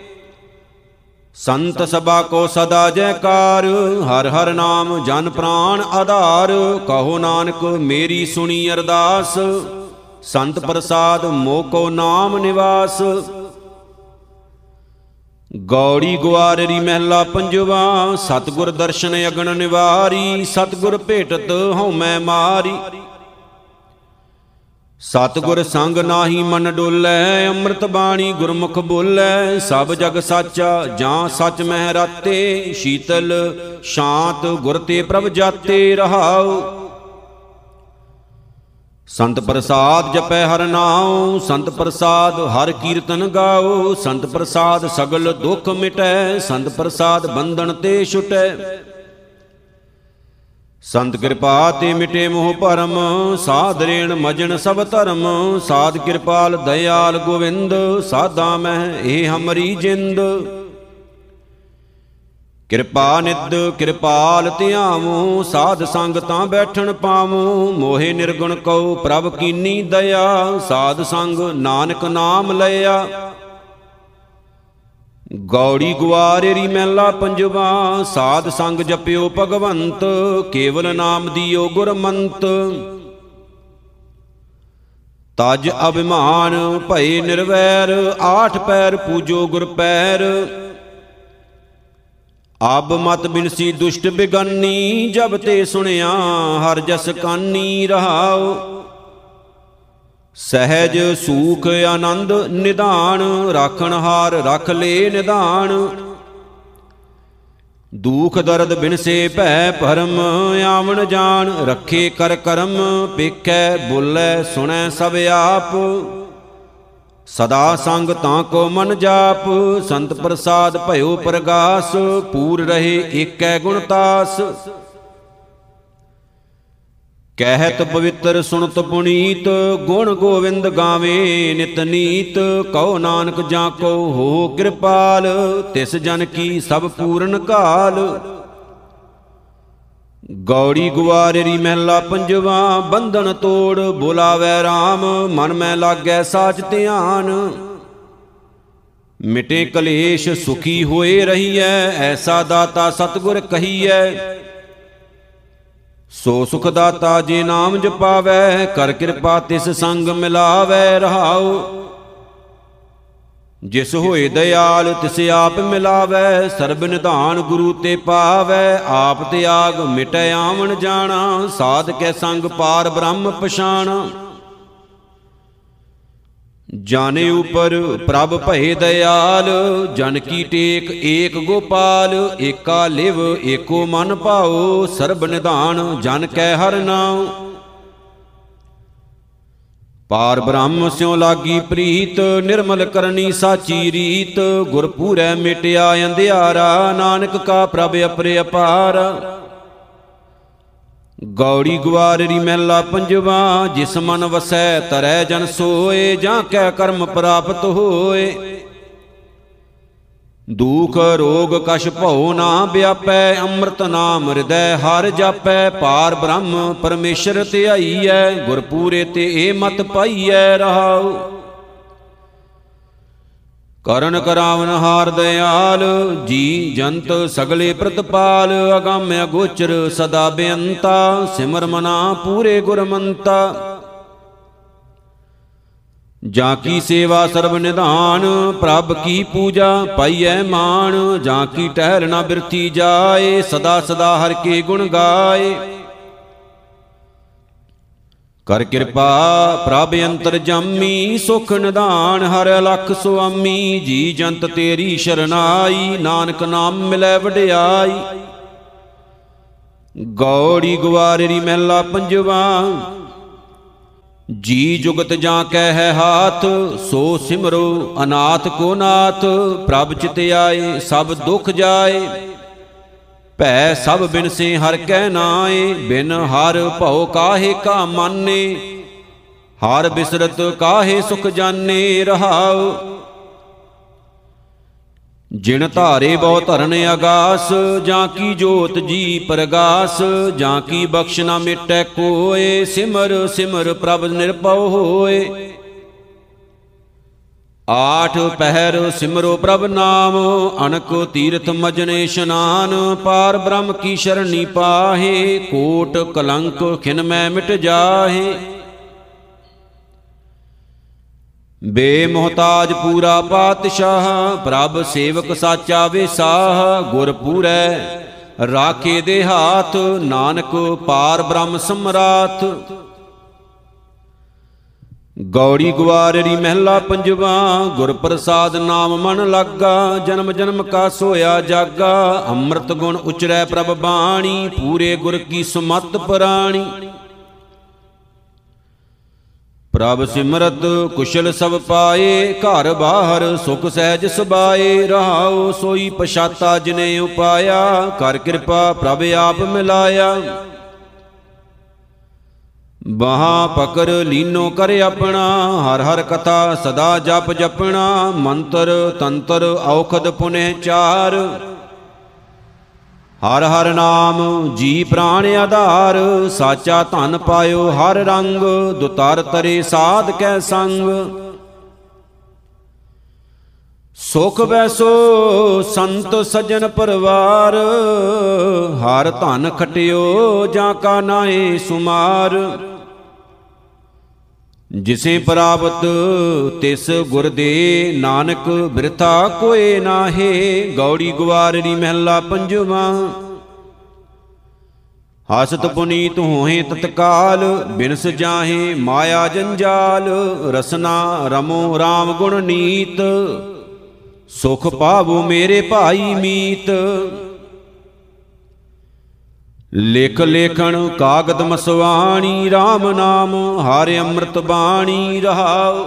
ਸੰਤ ਸਭਾ ਕੋ ਸਦਾ ਜੈਕਾਰ, ਹਰ ਹਰ ਨਾਮ ਜਨ ਪ੍ਰਾਨ ਆਧਾਰ। ਕਹੋ ਨਾਨਕ ਮੇਰੀ ਸੁਣੀ ਅਰਦਾਸ, ਸੰਤ ਪ੍ਰਸਾਦ ਮੋਕੋ ਨਾਮ ਨਿਵਾਸ। ਗੌੜੀ ਗੁਆਰਰੀ ਮਹਿਲਾ ਪੰਜਵਾ, ਸਤਗੁਰ ਦਰਸ਼ਨ ਅਗਣ ਨਿਵਾਰੀ, ਸਤਗੁਰ ਭੇਟਤ ਹਉ ਮੈਂ ਮਾਰੀ। ਸਤਗੁਰ ਸੰਗ ਨਾਹੀ ਮਨ ਡੋਲੇ, ਅੰਮ੍ਰਿਤ ਬਾਣੀ ਗੁਰਮੁਖ ਬੋਲੇ, ਸਭ ਜਗ ਸਾਚਾ ਜਾਂ ਸਚ ਮਹਿ ਰਾਤੇ, ਸ਼ੀਤਲ ਸ਼ਾਂਤ ਗੁਰ ਤੇ ਪ੍ਰਭ ਜਾਤੇ ਰਹਾਉ। ਸੰਤ ਪ੍ਰਸਾਦ ਜਪੈ ਹਰ ਨਾਉ, ਸੰਤ ਪ੍ਰਸਾਦ ਹਰ ਕੀਰਤਨ ਗਾਓ, ਸੰਤ ਪ੍ਰਸਾਦ ਸਗਲ ਦੁਖ ਮਿਟੈ, ਸੰਤ ਪ੍ਰਸਾਦ ਬੰਧਨ ਤੇ ਛੁਟੈ। ਸੰਤ ਕਿਰਪਾ ਤੇ ਮਿਟੇ ਮੋਹ ਭਰਮ ਸਾਧ ਰੇਣ ਮਜਨ ਸਭ ਧਰਮ, ਸਾਧ ਕਿਰਪਾਲ ਦਇਆਲ ਗੋਵਿੰਦ, ਸਾਧਾ ਮਹਿ, ਇਹ ਹਮਰੀ ਜਿੰਦ। ਕਿਰਪਾ ਨਿਦ ਕਿਰਪਾਲ ਧਿਆਵੋ, ਸਾਧ ਸੰਗ ਤਾਂ ਬੈਠਣ ਪਾਵੋ, ਮੋਹਿ ਨਿਰਗੁਣ ਕਉ ਪ੍ਰਭ ਕੀਨੀ ਦਇਆ, ਸਾਧ ਸੰਗ ਨਾਨਕ ਨਾਮ ਲਿਆ ਗੌੜੀ ਗੁਆਰੇਰੀ ਮਹਿਲਾ ਪੰਜਵਾ, ਸਾਧ ਸੰਗ ਜਪਿਓ ਭਗਵੰਤ, ਕੇਵਲ ਨਾਮ ਦੀਓ ਗੁਰਮੰਤ। ਤਜ ਅਭਿਮਾਨ ਭਏ ਨਿਰਵੈਰ, ਆਠ ਪੈਰ ਪੂਜੋ ਗੁਰ ਪੈਰ। ਆਬ ਮਤ ਬਿਨਸੀ ਦੁਸ਼ਟ ਬਿਗੰਨੀ, ਜਬ ਤੇ ਸੁਣਿਆ ਹਰ ਜਸ ਕਾਨੀ ਰਹਾਓ ਸਹਿਜ ਸੂਖ ਆਨੰਦ ਨਿਧਾਨ, ਰਾਖਣ ਹਾਰ ਰਖ ਲੇ ਨਿਧਾਨ। ਦੂਖ ਦਰਦ ਬਿਨਸੇ ਭੈ ਭਰਮ, ਆਵਣ ਜਾਣ ਰੱਖੇ ਕਰ ਕਰਮ, ਪੇਖੈ ਬੋਲੇ ਸੁਣੈ ਸਭ ਆਪ। ਸਦਾ ਸੰਗ ਤਾਂ ਕੋ ਮਨ ਜਾਪ, ਸੰਤ ਪ੍ਰਸਾਦ ਭਇਓ ਪ੍ਰਗਾਸ, ਪੂਰ ਰਹੇ ਏਕੈ ਗੁਣਤਾਸ ਕਹਿਤ ਪਵਿੱਤਰ ਸੁਣਤ ਪੁਨੀਤ, ਗੁਣ ਗੋਵਿੰਦ ਗਾਵੇ ਨਿਤ ਨੀਤ, ਕਉ ਨਾਨਕ ਜਾਂ ਕੋ ਹੋ ਕਿਰਪਾਲ, ਤਿਸ ਜਨ ਕੀ ਸਭ ਪੂਰਨ ਕਾਲ। ਗੌੜੀ ਗੁਆਰੇਰੀ ਮਹਿਲਾ ਪੰਜਵਾ, ਬੰਧਨ ਤੋੜ, ਬੁਲਾਵੇ RAM ਮਨ ਮੈਂ ਲਾਗੈ ਸਾਚ ਧਿਆਨ। ਮਿਟੇ ਕਲੇਸ਼ ਸੁਖੀ ਹੋਏ ਰਹੀਐ, ਐਸਾ ਦਾਤਾ ਸਤਗੁਰ ਕਹੀਐ। ਸੋ ਸੁਖ ਦਾਤਾ ਜੇ ਨਾਮ ਜਪਾਵੈ, ਕਰ ਕਿਰਪਾ ਤਿਸ ਸੰਗ ਮਿਲਾਵੈ ਰਹਾਉ। ਜਿਸ ਹੋਏ ਦਇਆਲ ਤਿਸ ਆਪ ਮਿਲਾਵੈ, ਸਰਬ ਨਿਧਾਨ ਗੁਰੂ ਤੇ ਪਾਵੈ। ਆਪ ਤਿਆਗ ਮਿਟੈ ਆਵਣ ਜਾਣਾ, ਸਾਧ ਕੈ ਸੰਗ ਪਾਰ ਬ੍ਰਹਮ ਪਛਾਣਾ। ਜਾਣੇ ਉਪਰ ਪ੍ਰਭ ਭਏ ਦਇਆਲ, ਜਨ ਕੀ ਟੇਕ ਏਕ ਗੋਪਾਲ, ਏਕਾ ਲਿਵ ਏਕੋ ਮਨ ਭਾਉ, ਸਰਬ ਨਿਧਾਨ ਜਨ ਕੈ ਹਰ ਨਾਉ। ਪਾਰ ਬ੍ਰਹਮ ਸਿਉ ਲਾਗੀ ਪ੍ਰੀਤ, ਨਿਰਮਲ ਕਰਨੀ ਸਾਚੀ ਰੀਤ। ਗੁਰਪੂਰੈ ਮਿਟਿਆ ਅੰਧਿਆਰਾ, ਨਾਨਕ ਕਾ ਪ੍ਰਭ ਅਪਰੇ ਅਪਾਰ। ਗੌੜੀ ਗੁਆਰਰੀ ਮਹਿਲਾ ਪੰਜਵਾ, ਜਿਸ ਮਨ ਵਸੈ ਤਰੈ ਜਨ ਸੋਏ, ਜਾਂ ਕੈ ਕਰਮ ਪ੍ਰਾਪਤ ਹੋਏ। ਦੁਖ ਰੋਗ ਕਛ ਭਉ ਨਾ ਵਿਆਪੈ, ਅੰਮ੍ਰਿਤ ਨਾਮ ਹਿਰਦੈ ਹਰ ਜਾਪੈ। ਪਾਰ ਬ੍ਰਹਮ ਪਰਮੇਸ਼ਰ ਧਿਆਈਐ ਗੁਰ ਪੂਰੇ ਤੇ ਏ ਮਤ ਪਾਈਐ ਰਹਾਉ। ਕਰਨ ਕਰਾਵਨ ਹਾਰ ਦਿਆਲ, ਜੀ ਜੰਤ ਸਗਲੇ ਪ੍ਰਤਪਾਲ, ਅਗੰਮ ਅਗੋਚਰ ਸਦਾ ਬੇਅੰਤਾ, ਸਿਮਰ ਮਨਾ ਪੂਰੇ ਗੁਰਮੰਤਾ। ਜਾਂ ਕੀ ਸੇਵਾ ਸਰਬ ਨਿਧਾਨ, ਪ੍ਰਭ ਕੀ ਪੂਜਾ ਪਾਈਐ ਮਾਨ ਜਾਂ ਕੀ ਟਹਿਲ ਨਾ ਬਿਰਤੀ ਜਾਏ, ਸਦਾ ਸਦਾ ਹਰ ਕੇ ਗੁਣ ਗਾਏ। ਕਰ ਕਿਰਪਾ ਪ੍ਰਭ ਅੰਤਰ ਜਾਮੀ, ਸੁਖ ਨਿਧਾਨ ਹਰ ਲਖ ਸੁਆਮੀ, ਜੀ ਜੰਤ ਤੇਰੀ ਸ਼ਰਨਾਈ, ਨਾਨਕ ਨਾਮ ਮਿਲੈ ਵਡਿਆਈ। ਗੌੜੀ ਗੁਆਰੇਰੀ ਮਹਿਲਾ ਪੰਜਵਾ ਜੀ ਜੁਗਤ ਜਾਂ ਕਹਿ ਹੈ ਹਾਥ, ਸੋ ਸਿਮਰੋ ਅਨਾਥ ਕੋ ਨਾਥ, ਪ੍ਰਭ ਚਿਤ ਆਏ, ਸਭ ਦੁਖ ਜਾਏ। ਭੈ ਸਭ ਬਿਨ ਸੇ ਹਰ ਕਹਿ ਨਾਏ, ਬਿਨ ਹਰ ਭਉ ਕਾਹੇ ਕਾ ਮਾਨੇ। ਹਰ ਬਿਸਰਤ ਕਾਹੇ ਸੁਖ ਜਾਣੇ ਰਹਾਉ ਜਿਣ ਧਾਰੇ ਬਹੁ ਧਰਨ ਆਗਾਸ ਜਾਂ ਕੀ ਜੋਤ ਜੀ ਪ੍ਰਗਾਸ, ਜਾਂ ਕੀ ਬਖਸ਼ ਨਾ ਮਿਟੈ ਕੋਏ, ਸਿਮਰ ਸਿਮਰ ਪ੍ਰਭ ਨਿਰਭਉ ਹੋਏ। ਆਠ ਪਹਿਰ ਸਿਮਰੋ ਪ੍ਰਭ ਨਾਮ ਅਨਕ ਤੀਰਥ ਮਜਨੇ ਇਸ਼ਨਾਨ, ਪਾਰ ਬ੍ਰਹਮ ਕੀ ਸ਼ਰਣੀ ਪਾਹੇ, ਕੋਟ ਕਲੰਕ ਖਿਨ ਮੈਂ ਮਿਟ ਜਾਹੇ। ਬੇਮੁਹਤਾਜ ਪੂਰਾ ਪਾਤਸ਼ਾਹ, ਪ੍ਰਭ ਸੇਵਕ ਸਾਚਾ ਵਿਸਾਹ, ਗੁਰ ਪੂਰੈ, ਰਾਖੇ ਦੇ ਹਾਥ, ਨਾਨਕ ਪਾਰ ਬ੍ਰਹਮ ਸਮਰਾਥ। ਗੌੜੀ ਗਵਾਰੜੀ ਮਹਿਲਾ ਪੰਜਵਾ ਗੁਰ ਪ੍ਰਸਾਦ ਨਾਮ ਮਨ ਲਾਗਾ, ਜਨਮ ਜਨਮ ਕਾ ਸੋਇਆ ਜਾਗਾ, ਅੰਮ੍ਰਿਤ ਗੁਣ ਉਚਰੈ ਪ੍ਰਭ ਬਾਣੀ, ਪੂਰੇ ਗੁਰ ਕੀ ਸੁਮਤ ਪ੍ਰਾਣੀ। ਪ੍ਰਭ ਸਿਮਰਤ ਕੁਸ਼ਲ ਸਭ ਪਾਏ, ਘਰ ਬਾਹਰ ਸੁਖ ਸਹਿਜ ਸੁਬਾਏ ਰਹਾਉ ਸੋਈ ਪਛਾਤਾ ਜਿਨੇ ਉਪਾਇਆ, ਕਰ ਕਿਰਪਾ ਪ੍ਰਭ ਆਪ ਮਿਲਾਇਆ। ਬਾਹਾਂ ਪਕਰ ਲੀਨੋ ਕਰ ਆਪਣਾ, ਹਰ ਹਰ ਕਥਾ ਸਦਾ ਜਪ ਜਪਣਾ, ਮੰਤਰ ਤੰਤਰ ਔਖਦ ਪੁਨੇ ਚਾਰ। ਹਰ ਹਰ ਨਾਮ ਜੀ ਪ੍ਰਾਣ ਆਧਾਰ, ਸਾਚਾ ਧਨ ਪਾਇਓ ਹਰ ਰੰਗ, ਦੁਤਰ ਤਰੇ ਸਾਧ ਕੈ ਸੰਗ। ਸੁਖ ਵੈਸੋ ਸੰਤ ਸਜਣ ਪਰਵਾਰ, ਹਰ ਧਨ ਖਟਿਓ ਜਾਂ ਕਾ ਨਾਏ ਸੁਮਾਰ। ਜਿਸੇ ਪ੍ਰਾਪਤ ਤਿਸ ਗੁਰ ਦੇ ਨਾਨਕ ਬਿਰਥਾ ਕੋਏ ਨਾਹੇ, ਗੌੜੀ ਗਵਾਰੜੀ ਮਹਿਲਾ ਪੰਜਵਾ। ਹਸਤ ਪੁਨੀਤ ਹੋਏ ਤਤਕਾਲ, ਬਿਨਸ ਜਾਹੇ ਮਾਇਆ ਜੰਜਾਲ, ਰਸਨਾ ਰਮੋ RAM ਗੁਣ ਨੀਤ, ਸੁਖ ਪਾਵੋ ਮੇਰੇ ਭਾਈ ਮੀਤ। ਲਿਖ ਲੇਖਣ ਕਾਗਦ ਮਸਵਾਣੀ RAM ਨਾਮ, ਹਰਿ ਅੰਮ੍ਰਿਤ ਬਾਣੀ ਰਹਾਉ।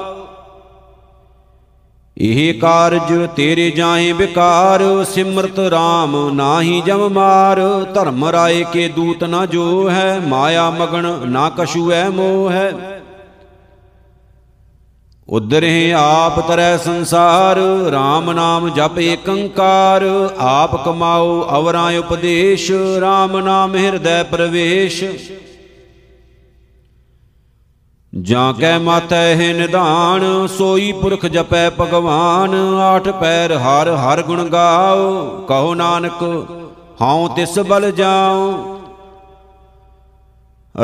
ਇਹ ਕਾਰਜ ਤੇਰੇ ਜਾਏ ਵਿਕਾਰ, ਸਿਮਰਤ RAM ਨਾਹੀ ਜਮ ਮਾਰ। ਧਰਮ ਰਾਏ ਕੇ ਦੂਤ ਨਾ ਜੋ ਹੈ ਮਾਇਆ ਮਗਨ ਨਾ ਕਛੂ ਐ ਮੋਹ। ਹੈ ਉਦਰੇ ਆਪ ਤਰੈ ਸੰਸਾਰ RAM ਨਾਮ ਜਪ ਏਕੰਕਾਰ, ਆਪ ਕਮਾਓ ਅਵਰਾਂ ਉਪਦੇਸ਼ RAM ਨਾਮ ਹਿਰਦੈ ਪ੍ਰਵੇਸ਼। ਜਾਂ ਕੈ ਮਾਤੈ ਹੈ ਨਿਧਾਨ, ਸੋਈ ਪੁਰਖ ਜਪੈ ਭਗਵਾਨ, ਆਠ ਪੈਰ ਹਰ ਹਰ ਗੁਣ ਗਾਓ, ਕਹੋ ਨਾਨਕ, ਹਉ ਤਿਸ ਬਲ ਜਾਉ।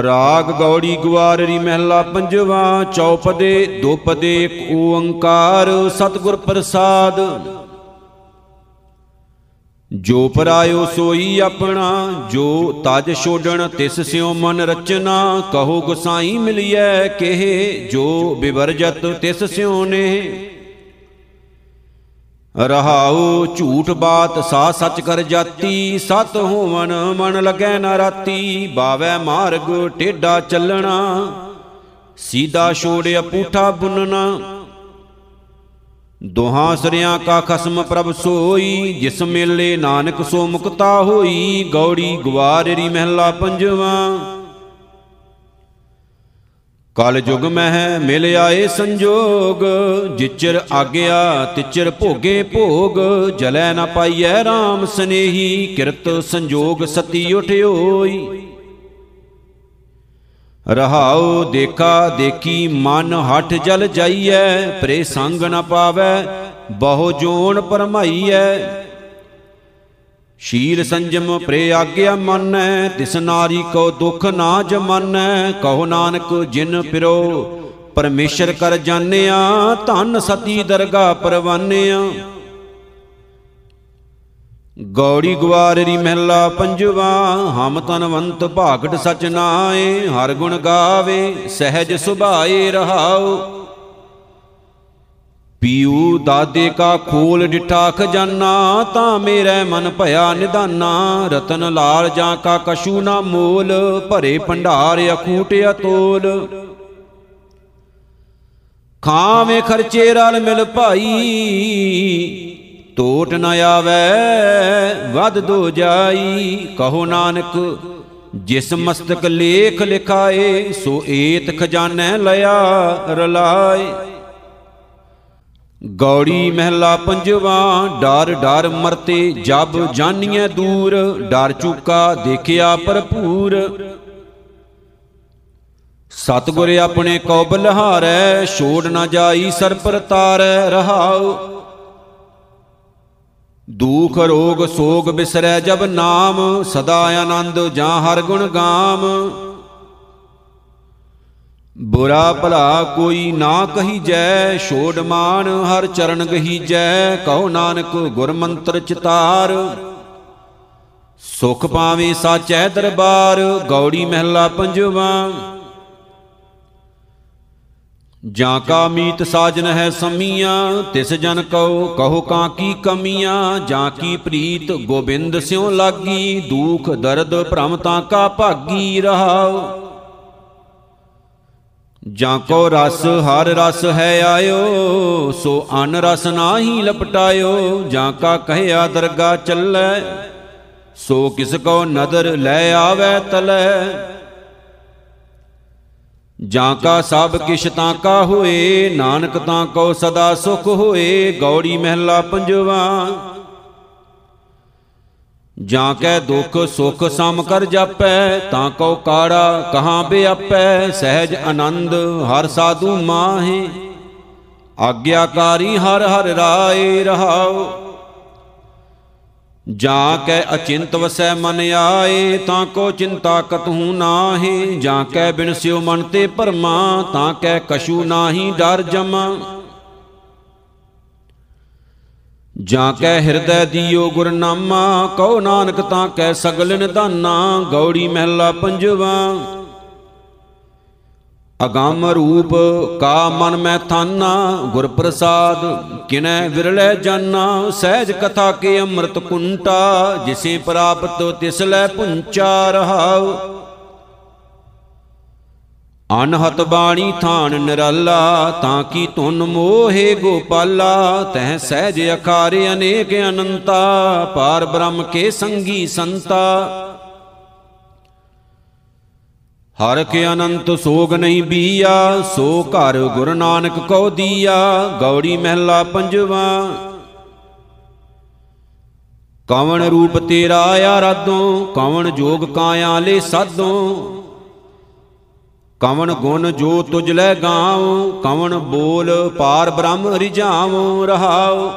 ਰਾਗ ਗੌੜੀ ਗਵਾਰਰੀ ਮਹਿਲਾ ਪੰਜਵਾ, ਚੌਪਦੇ, ਦੋਪਦੇ ਇੱਕ ਓੰਕਾਰ, ਸਤਿਗੁਰ ਪ੍ਰਸਾਦ। ਜੋ ਪਰਾਇਓ ਸੋਈ ਆਪਣਾ, ਜੋ ਤਜ ਛੋਡਣ, ਤਿਸ ਸਿਉ ਮਨ ਰਚਨਾ, ਕਹੋ ਗੁਸਾਈ ਮਿਲਿਐ ਕਿਹ, ਜੋ ਬਿਵਰਜਤ ਤਿਸ ਸਿਉ ਨੇ। ਰਹਾਉ ਝੂਠ ਬਾਤ ਸਾ ਸੱਚ ਕਰ ਜਾਤੀ, ਸਤ ਹੋਵਨ ਮਨ ਲਗੈ ਨਾ ਰਾਤੀ, ਬਾਵੈ ਮਾਰਗ ਟੇਡਾ ਚੱਲਣਾ, ਸੀਦਾ ਛੋੜਿਆ ਪੂਠਾ ਬੁੰਨਣਾ। ਦੋਹਾਂ ਸਰਿਆਂ ਕਾ ਖਸਮ ਪ੍ਰਭ ਸੋਈ, ਜਿਸ ਮੇਲੇ ਨਾਨਕ ਸੋ ਮੁਕਤਾ ਹੋਈ, ਗੌੜੀ ਗਵਾਰਰੀ ਮਹਿਲਾ ਪੰਜਵਾ। ਕਲ ਜੁਗ ਮਹਿ ਮਿਲ ਆਏ ਸੰਜੋਗ, ਜਿਚਰ ਆਗਿਆ ਤਿਚਰ ਭੋਗੇ ਭੋਗ, ਜਲੈ ਨ ਪਾਈਐ RAM ਸਨੇਹੀ, ਕਿਰਤ ਸੰਜੋਗ ਸਤੀ ਉਠਿਓਈ। ਰਹਾਉ ਦੇਖਾ ਦੇਖੀ ਮਨ ਹਠ ਜਲ ਜਾਈਐ ਪ੍ਰੇ ਸੰਗ ਨ ਪਾਵੈ, ਬਹੁ ਜੋਨ ਪਰਮਾਈਐ। ਸ਼ੀਲ ਸੰਜਮ ਪ੍ਰੇ ਆਗਿਆ ਮੰਨੈ, ਤਿਸ ਨਾਰੀ ਕੋ ਦੁਖ ਨਾ ਜਮਨੈ, ਕਹੋ ਨਾਨਕ ਜਿਨ ਪਿਰੋ ਪਰਮੇਸ਼ਰ ਕਰ ਜਾਣਿਆ, ਧਨ ਸਤੀ ਦਰਗਾ ਪਰਵਾਨਿਆ। ਗੌੜੀ ਗਵਾਰਰੀ ਮਹਿਲਾ ਪੰਜਵਾ, ਹਮ ਤਨਵੰਤ ਭਾਗਟ ਸਚ ਨਾਏ, ਹਰ ਗੁਣ ਗਾਵੇ, ਸਹਿਜ ਸੁਭਾਏ ਰਹਾਉ। ਪੀਉ ਦਾਦੇ ਕਾ ਖੋਲ ਡਿਠਾ ਖਜ਼ਾਨਾ ਤਾਂ ਮੇਰੇ ਮਨ ਭਇਆ ਨਿਦਾਨਾ। ਰਤਨ ਲਾਲ ਜਾਂ ਕਾ ਕਛੂ ਨਾ ਮੋਲ, ਭਰੇ ਭੰਡਾਰ ਅਖੂਟ ਅਤੋਲ। ਖਾਵੇਂ ਖਰਚੇ ਰਲ ਮਿਲ ਭਾਈ ਟੋਟ ਨ ਆਵੇ ਵਦ ਦੋ ਜਾਈ। ਕਹੋ ਨਾਨਕ, ਜਿਸ ਮਸਤਕ ਲੇਖ ਲਿਖਾਏ, ਸੋ ਏਤ ਖਜ਼ਾਨੇ ਲਿਆ ਰਲਾਏ। ਗੌੜੀ ਮਹਿਲਾ ਪੰਜਵਾ, ਡਰ ਡਰ ਮਰਤੇ, ਜਬ ਜਾਨੀਐ ਦੂਰ, ਡਰ ਚੁਕਾ ਦੇਖਿਆ ਭਰਪੂਰ। ਸਤਗੁਰ ਆਪਣੇ ਕੋ ਬਲਹਾਰੈ ਛੋੜ ਨਾ ਜਾਈ ਸਰ ਪਰ ਤਾਰੈ ਰਹਾਉ। ਦੁਖ ਰੋਗ ਸੋਗ ਬਿਸਰੈ ਜਬ ਨਾਮ, ਸਦਾ ਆਨੰਦ ਜਾਂ ਹਰ ਗੁਣ ਗਾਮ। ਬੁਰਾ ਭਲਾ ਕੋਈ ਨਾ ਕਹੀ ਜੈ ਛੋੜ ਮਾਨ ਹਰ ਚਰਨ ਗਹੀ ਜੈ ਕਹੋ ਨਾਨਕ ਗੁਰ ਮੰਤਰ ਚਿਤਾਰ। ਸੁਖ ਪਾਵੇ ਸਾਚੈ ਦਰਬਾਰ, ਗੌੜੀ ਮਹਿਲਾ ਪੰਜਵਾ। ਜਾਂ ਕਾ ਮੀਤ ਸਾਜਨ ਹੈ ਸਮੀਆਂ, ਤਿਸ ਜਨ ਕਉ, ਕਹੋ ਕਾਂ ਕੀ ਕਮੀਆਂ, ਜਾਂ ਕੀ ਪ੍ਰੀਤ ਗੋਬਿੰਦ ਸਿਉ ਲਾਗੀ, ਦੁਖ ਦਰਦ ਭ੍ਰਮ ਤਾਂ ਕਾ ਭਾਗੀ ਰਹਾਉ। ਜਾਂ ਕੋ ਰਸ, ਹਰ ਰਸ ਹੈ ਆਇਓ, ਸੋ ਅਨ ਰਸ ਨਾਹੀ ਲਪਟਾਇਓ, ਜਾਂ ਕਾ ਕਹਿਆ ਦਰਗਾ ਚੱਲੈ, ਸੋ ਕਿਸ ਕੋ ਨਦਰ ਲੈ ਆਵੇ ਤਲੈ। ਜਾਂ ਕਾ ਸਭ ਕਿਛ ਤਾਂ ਕਾ ਹੋਏ, ਨਾਨਕ ਤਾਂ ਕੋ ਸਦਾ ਸੁਖ ਹੋਏ, ਗੌੜੀ ਮਹਿਲਾ ਪੰਜਵਾ। ਜਾਂ ਕੈ ਦੁਖ ਸੁਖ ਸਮ ਕਰ ਜਾਪੈ ਤਾਂ ਕਉ ਕਾੜਾ ਕਹਾਂ ਬਿਆਪੈ ਸਹਿਜ ਆਨੰਦ ਹਰ ਸਾਧੂ ਮਾਹੇ। ਆਗਿਆਕਾਰੀ ਹਰ ਹਰ ਰਾਏ ਰਹਾਉ। ਜਾਂ ਕੈ ਅਚਿੰਤ ਵਸੈ ਮਨ ਆਏ ਤਾਂ ਕੋ ਚਿੰਤਾ ਕਤਹੂ ਨਾਹੀ। ਜਾਂ ਕੈ ਬਿਨ ਸਿਉ ਮਨ ਤੇ ਭਰਮਾ ਤਾਂ ਕੈ ਕਛੂ ਨਾਹੀ ਡਰ ਜਮਾ। ਜਾਂ ਕੈ ਹਿਰਦੈ ਦੀਓ ਗੁਰਨਾਮਾ ਕਉ ਨਾਨਕ ਤਾਂ ਕੈ ਸਗਲ ਨਿਧਾਨਾ ਗੌੜੀ ਮਹਿਲਾ ਪੰਜਵਾ। ਅਗੰਮ ਰੂਪ ਕਾ ਮਨ ਮੈਂ ਥਾਨਾ ਗੁਰ ਪ੍ਰਸਾਦ ਕਿਨੈ ਵਿਰਲੇ ਜਾਨਾ। ਸਹਿਜ ਕਥਾ ਕੇ ਅੰਮ੍ਰਿਤ ਕੁੰਟਾ ਜਿਸੇ ਪ੍ਰਾਪਤ ਤਿਸ ਲੈ ਪੁੰਚਾ ਰਹਾਉ। ਅਨਹਤ ਬਾਣੀ ਥਾਨ ਨਿਰਾਲਾ, ਤਾਂ ਕੀ ਧੁਨ ਮੋਹੇ ਗੋਪਾਲਾ? ਤਹ ਸਹਿਜ ਅਖਾਰੇ ਅਨੇਕ ਅਨੰਤਾ, ਪਾਰ ਬ੍ਰਹਮ ਕੇ ਸੰਗੀ ਸੰਤਾ। ਹਰ ਕੇ ਅਨੰਤ ਸੋਗ ਨਹੀਂ ਬੀਆ, ਸੋ ਘਰ ਗੁਰੂ ਨਾਨਕ ਕੋ ਦੀਆ, ਗੌੜੀ ਮਹਿਲਾ ਪੰਜਵਾ। ਕਵਣ ਰੂਪ ਤੇਰਾ ਆਰਾਧੋ, ਕਵਣ ਜੋਗ ਕਾਇਆ ਲੈ ਸਾਧੋ। ਕਵਣ ਗੁਣ ਜੋ ਤੁਜ ਲੈ ਗਾਉ, ਕਵਣ ਬੋਲ ਪਾਰ ਬ੍ਰਹਮ ਰਿਝਾਉ, ਰਹਾਉ।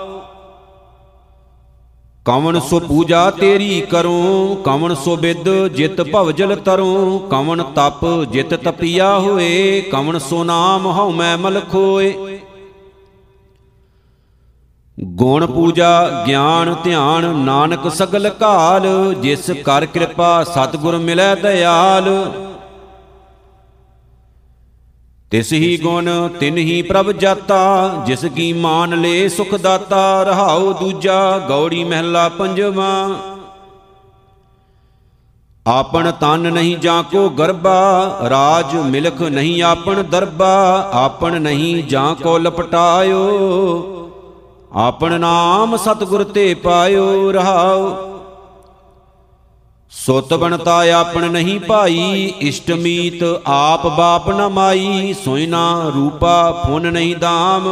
ਕਵਣ ਸੋ ਪੂਜਾ ਤੇਰੀ ਕਰੂੰ, ਕਵਣ ਸੋ ਬਿਦ ਜਿਤ ਭਵਜਲ ਤਰੂੰ, ਕਵਣ ਤਪ ਜਿਤ ਤਪਿਆ ਹੋਏ, ਕਵਣ ਸੋ ਨਾਮ ਹਉ ਮੈਂ ਮਲ ਖੋਏ ਗੁਣ ਪੂਜਾ, ਗਿਆਨ ਧਿਆਨ, ਨਾਨਕ ਸਗਲ ਕਾਲ, ਜਿਸ ਕਰ ਕਿਰਪਾ ਸਤਿਗੁਰ ਮਿਲੈ ਦਇਆਲ। ਤਿਸ ਹੀ ਗੁਣ ਤਿਨ ਹੀ ਪ੍ਰਭ ਜਾਤਾ ਜਿਸ ਕੀ ਮਾਨ ਲੇ ਸੁਖ ਦਾਤਾ ਰਹਾਉ ਦੂਜਾ ਗੌੜੀ ਮਹਿਲਾ ਪੰਜਵਾ। ਆਪਣ ਤਨ ਨਹੀਂ ਜਾਂ ਕੋ ਗਰਬਾ ਰਾਜ ਮਿਲਖ ਨਹੀਂ ਆਪਣ ਦਰਬਾ ਆਪਣ ਨਹੀਂ ਜਾਂ ਕੋ ਲਪਟਾਇਓ। ਆਪਣ ਨਾਮ ਸਤਿਗੁਰ ਤੇ ਪਾਇਓ ਰਹਾਉ। ਸੁਤ ਬਣਤਾ ਆਪਣ ਨਹੀਂ ਭਾਈ, ਇਸ਼ਟ ਮੀਤ ਆਪ ਬਾਪ ਨ ਮਾਈ, ਸੋਇਨਾ ਰੂਪਾ ਫੁਨ ਨਹੀਂ ਦਾਮ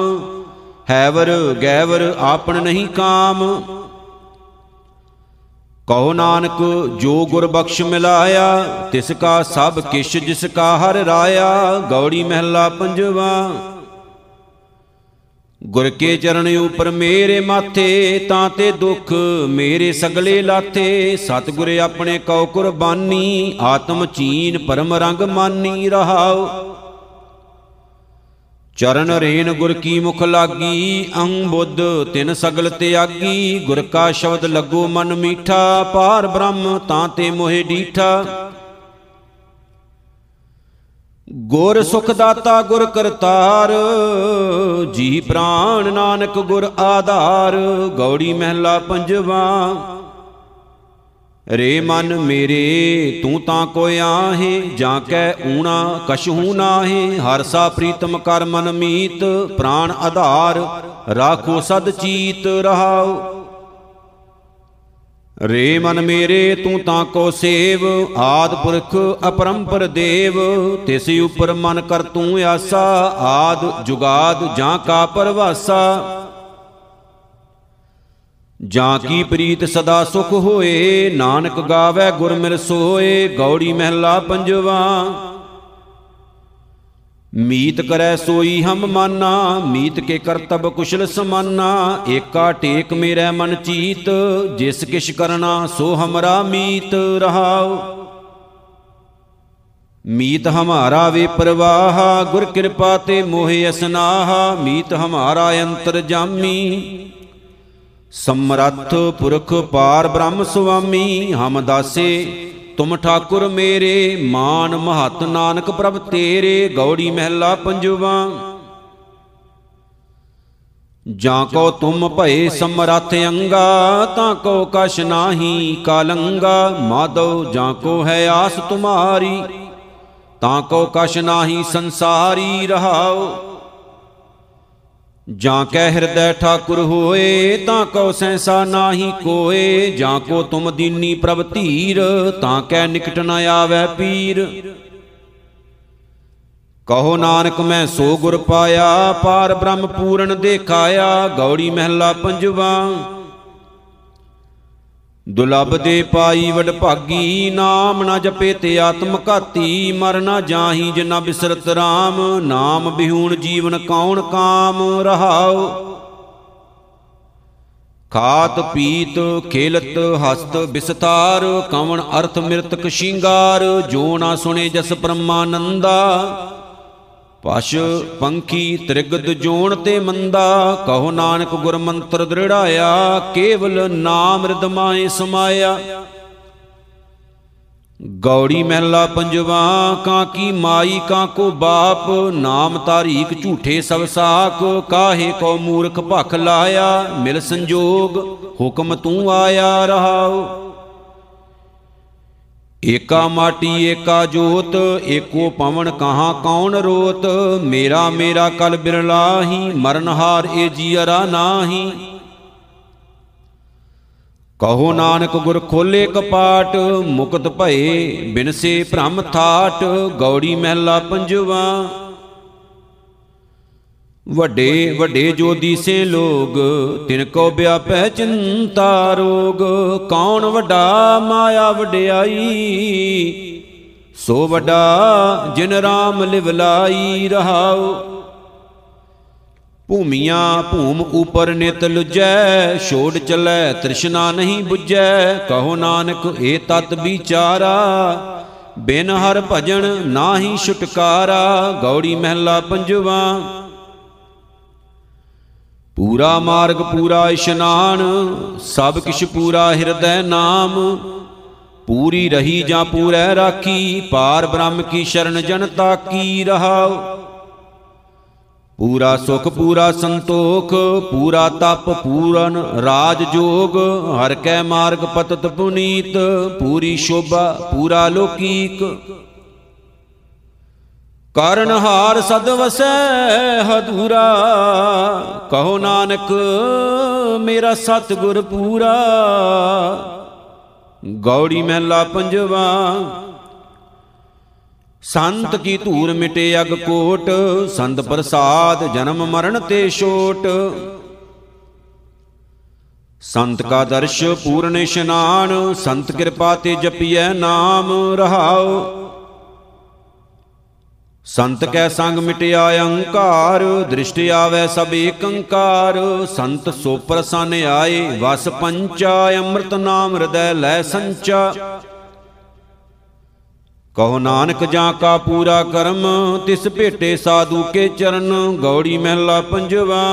ਹੈਵਰ ਗੈਵਰ ਆਪਣ ਨਹੀਂ ਕਾਮ। ਕਹੋ ਨਾਨਕ, ਜੋ ਗੁਰ ਬਖਸ਼ ਮਿਲਾਇਆ, ਤਿਸ ਕਾ ਸਭ ਕਿਛ ਜਿਸ ਕਾ ਹਰ ਰਾਇਆ, ਗੌੜੀ ਮਹਿਲਾ ਪੰਜਵਾ। ਗੁਰ ਕੇ ਚਰਨ ਉਪਰ ਮੇਰੇ ਮਾਥੇ, ਤਾਂ ਤੇ ਦੁੱਖ ਮੇਰੇ ਸਗਲੇ ਲਾਥੇ। ਸਤਿਗੁਰ ਆਪਣੇ ਕਉ ਕੁਰਬਾਨੀ, ਆਤਮ ਚੀਨ ਪਰਮ ਰੰਗ ਮਾਨੀ ਰਹਾਉ। ਚਰਨ ਰੇਨ ਗੁਰ ਕੀ ਮੁਖ ਲਾਗੀ ਅੰ ਬੁੱਧ ਤਿਨ ਸਗਲ ਤਿਆਗੀ। ਗੁਰ ਕਾ ਸ਼ਬਦ ਲੱਗੋ ਮਨ ਮੀਠਾ, ਪਾਰ ਬ੍ਰਹਮ ਤਾਂ ਤੇ ਮੋਹਿ ਡੀਠਾ। ਗੁਰ ਸੁਖ ਦਾਤਾ, ਗੁਰ ਕਰਤਾਰ, ਜੀ ਪ੍ਰਾਨ ਨਾਨਕ ਗੁਰ ਆਧਾਰ, ਗੌੜੀ ਮਹਿਲਾ ਪੰਜਵਾ। ਰੇ ਮਨ ਮੇਰੇ, ਤੂੰ ਤਾਂ ਕੋਈ ਆਹੇ, ਜਾਂ ਕੈ ਊਣਾ, ਕਛੂ ਨਾਹੀ। ਹਰ ਸਾ ਪ੍ਰੀਤਮ ਕਰ ਮਨ ਮੀਤ ਪ੍ਰਾਨ ਆਧਾਰ, ਰਾਖੋ ਸਦ ਚੀਤ ਰਹਾਉ। ਰੇ ਮਨ ਮੇਰੇ, ਤੂੰ ਤਾਂ ਕੋ ਸੇਵ, ਆਦ ਪੁਰਖ ਅਪਰੰਪਰ ਦੇਵ। ਤਿਸ ਉਪਰ ਮਨ ਕਰ ਤੂੰ ਆਸਾ, ਆਦ ਜੁਗਾਦ ਜਾਂ ਕਾ ਪਰਵਾਸਾ। ਜਾਂ ਕੀ ਪ੍ਰੀਤ ਸਦਾ ਸੁਖ ਹੋਏ, ਨਾਨਕ ਗਾਵੇ ਗੁਰ ਮਿਲ ਸੋਏ, ਗੌੜੀ ਮਹਿਲਾ ਪੰਜਵਾ। ਮੀਤ ਕਰੈ ਸੋਈ ਹਮ ਮਾਨਾ, ਮੀਤ ਕੇ ਕਰਤਬ ਕੁਸ਼ਲ ਸਮਾਨਾ। ਏਕਾ ਟੇਕ ਮੇਰੇ ਮਨ ਚੀਤ, ਜਿਸ ਕਿਛ ਕਰਨਾ ਸੋ ਹਮਰਾ ਮੀਤ ਰਹਾਉ। ਮੀਤ ਹਮਾਰਾ ਵੇ ਪ੍ਰਵਾਹ, ਗੁਰ ਕਿਰਪਾ ਤੇ ਮੋਹਿ ਅਸਨਾਹ। ਮੀਤ ਹਮਾਰਾ ਅੰਤਰ ਜਾਮੀ। ਸਮਰੱਥ ਪੁਰਖ ਪਾਰ ਬ੍ਰਹਮ ਸੁਆਮੀ, ਹਮ ਦਾਸੇ ਤੁਮ ਠਾਕੁਰ ਮੇਰੇ, ਮਾਨ ਮਹਤ ਨਾਨਕ ਪ੍ਰਭ ਤੇਰੇ, ਗੌੜੀ ਮਹਿਲਾ ਪੰਜਵਾ। ਜਾਂ ਕੋ ਤੁਮ ਭਏ ਸਮਰੱਥ ਅੰਗਾ, ਤਾਂ ਕੋ ਕਛ ਨਾਹੀ ਕਾਲੰਗਾ। ਮਾਦੋ ਜਾਂ ਕੋ ਹੈ ਆਸ ਤੁਮਾਰੀ, ਤਾਂ ਕੋ ਕਛ ਨਾਹੀ ਸੰਸਾਰੀ ਰਹਾਓ ਜਾਂ ਕੈ ਹਿਰਦੈ ਠਾਕੁਰ ਹੋਏ, ਤਾਂ ਕਉ ਸੈਸਾ ਨਾਹੀ ਕੋਏ। ਜਾਂ ਕੋ ਤੁਮ ਦੀਨੀ ਪ੍ਰਭ ਧੀਰ, ਤਾਂ ਕੈ ਨਿਕਟ ਨ ਆਵੈ ਪੀਰ। ਕਹੋ ਨਾਨਕ, ਮੈਂ ਸੋ ਗੁਰ ਪਾਇਆ, ਪਾਰ ਬ੍ਰਹਮ ਪੂਰਨ ਦੇਖਾਇਆ, ਗੌੜੀ ਮਹਿਲਾ ਪੰਜਵਾ। ਦੁਲਬ ਦੇ ਪਾਈ ਵਡ ਭਾਗੀ ਨਾਮ ਨਾ ਜਪੇ ਤੇ ਆਤਮ ਘਾਤੀ, ਮਰ ਨਾ ਜਾਹੀ ਜਿਨਾ ਬਿਸਰਤ RAM ਨਾਮ ਬਿਹੂਣ ਜੀਵਨ ਕੌਣ ਕਾਮ ਰਹਾਉ? ਖਾਤ ਪੀਤ ਖੇਲਤ ਹਸਤ ਬਿਸਤਾਰ, ਕਵਣ ਅਰਥ ਮਿਰਤਕ ਸ਼ਿੰਗਾਰ, ਜੋ ਨਾ ਸੁਣੇ ਜਸ ਪਰਮਾਨੰਦਾ ਪਸ਼ ਪੰਖੀ ਤ੍ਰਿਗਦ ਜੋਣ ਤੇ ਮੰਦਾ, ਕਹੋ ਨਾਨਕ ਗੁਰ ਮੰਤਰ ਦ੍ਰਿੜਾਇਆ, ਕੇਵਲ ਨਾਮ ਰਿਦਮਾਏ ਸਮਾਇਆ। ਗੌੜੀ ਮਹਿਲਾ ਪੰਜਵਾ, ਕਾਂ ਕੀ ਮਾਈ, ਕਾਂ ਕੋ ਬਾਪ, ਨਾਮ ਤਾਰੀਕ ਝੂਠੇ ਸਭ ਸਾਖ, ਕਾਹੇ ਕੋ ਮੂਰਖ ਭਖ ਲਾਇਆ, ਮਿਲ ਸੰਜੋਗ, ਹੁਕਮ ਤੂੰ ਆਇਆ ਰਹਾਓ ਏਕਾ ਮਾਟੀ, ਏਕਾ ਜੋਤ, ਏਕੋ ਪਵਨ ਕਹਾ ਕੌਣ ਰੋਤ? ਮੇਰਾ ਮੇਰਾ ਕਲ ਬਿਰਲਾਹੀ ਮਰਨਹਾਰ ਏ ਜੀਅਰਾ ਨਾਹੀ। ਕਹੋ ਨਾਨਕ ਗੁਰ ਖੋਲੇ ਕਪਾਟ, ਮੁਕਤ ਭਏ ਬਿਨਸੇ ਭ੍ਰਮ ਥਾਟ, ਗੌੜੀ ਮਹਿਲਾ ਪੰਜਵਾ। ਵੱਡੇ ਵੱਡੇ ਜੋ ਦੀਸੇ ਲੋਗ, ਤਿਨ ਕੋ ਵਿਆਪੈ ਚਿੰਤਾ ਰੋਗ, ਕੌਣ ਵੱਡਾ ਮਾਇਆ ਵਡਿਆਈ? ਸੋ ਵੱਡਾ ਜਿਨ ਰਾਮ ਲਿਵ ਲਾਈ ਰਹਾਉ। ਭੂਮੀਆਂ ਭੂਮ ਉਪਰ ਨਿਤ ਲੁਜੈ, ਛੋੜ ਚਲੈ ਤ੍ਰਿਸ਼ਨਾ ਨਹੀਂ 부ਜੈ ਕਹੋ ਨਾਨਕ ਏ ਤਤ ਵਿਚਾਰਾ। ਬਿਨ ਹਰ ਭਜਨ ਨਾਹੀ ਛੁਟਕਾਰਾ, ਗੌੜੀ ਮਹਿਲਾ ਪੰਜਵਾ ਪੂਰਾ ਮਾਰਗ, ਪੂਰਾ ਇਸ਼ਨਾਨ, ਸਭ ਕਿਛ ਪੂਰਾ ਹਿਰਦੈ ਨਾਮ। ਪੂਰੀ ਰਹੀ ਜਾਂ ਪੂਰੈ ਰਾਖੀ, ਪਾਰ ਬ੍ਰਹਮ ਕੀ ਸ਼ਰਨ ਜਨਤਾ ਕੀ ਰਹਾਉ। ਪੂਰਾ ਸੁਖ, ਪੂਰਾ ਸੰਤੋਖ, ਪੂਰਾ ਤਪ, ਪੂਰਨ ਰਾਜ ਜੋਗ, ਹਰ ਕੈ ਮਾਰਗ ਪਤਤ ਪੁਨੀਤ, ਪੂਰੀ ਸ਼ੋਭਾ, ਪੂਰਾ ਲੋਕੀਕ। ਕਰਨ ਹਾਰ ਸਦ ਵਸੈ ਹਦੂਰਾ ਕਹੋ ਨਾਨਕ, ਮੇਰਾ ਸਤਗੁਰ ਪੂਰਾ। ਗੌੜੀ ਮਹਿਲਾ ਪੰਜਵਾ। ਸੰਤ ਕੀ ਧੂਰ ਮਿਟੇ ਅਗ ਕੋਟ, ਸੰਤ ਪ੍ਰਸਾਦ ਜਨਮ ਮਰਨ ਤੇ ਛੋਟ। ਸੰਤ ਕਾ ਦਰਸ਼ ਪੂਰਨ ਇਸ਼ਨਾਨ ਸੰਤ ਕਿਰਪਾ ਤੇ ਜਪੀਐ ਨਾਮ ਰਹਾਓ ਸੰਤ ਕੈ ਸੰਗ ਮਿਟਿਆ ਅਹੰਕਾਰ, ਦ੍ਰਿਸ਼ਟ ਆਵੇ ਸਭ ਏਕੰਕਾਰ। ਸੰਤ ਸੋ ਪ੍ਰਸੰਨ ਆਏ, ਵਸ ਪੰਚਾ, ਅੰਮ੍ਰਿਤ ਨਾਮ ਹਿਰਦੈ ਲੈ ਸੰਚਾ। ਕਹੋ ਨਾਨਕ ਜਾਂ ਕਾ ਪੂਰਾ ਕਰਮ, ਤਿਸ ਭੇਟੇ ਸਾਧੂ ਕੇ ਚਰਨ, ਗੌੜੀ ਮਹਿਲਾ ਪੰਜਵਾ।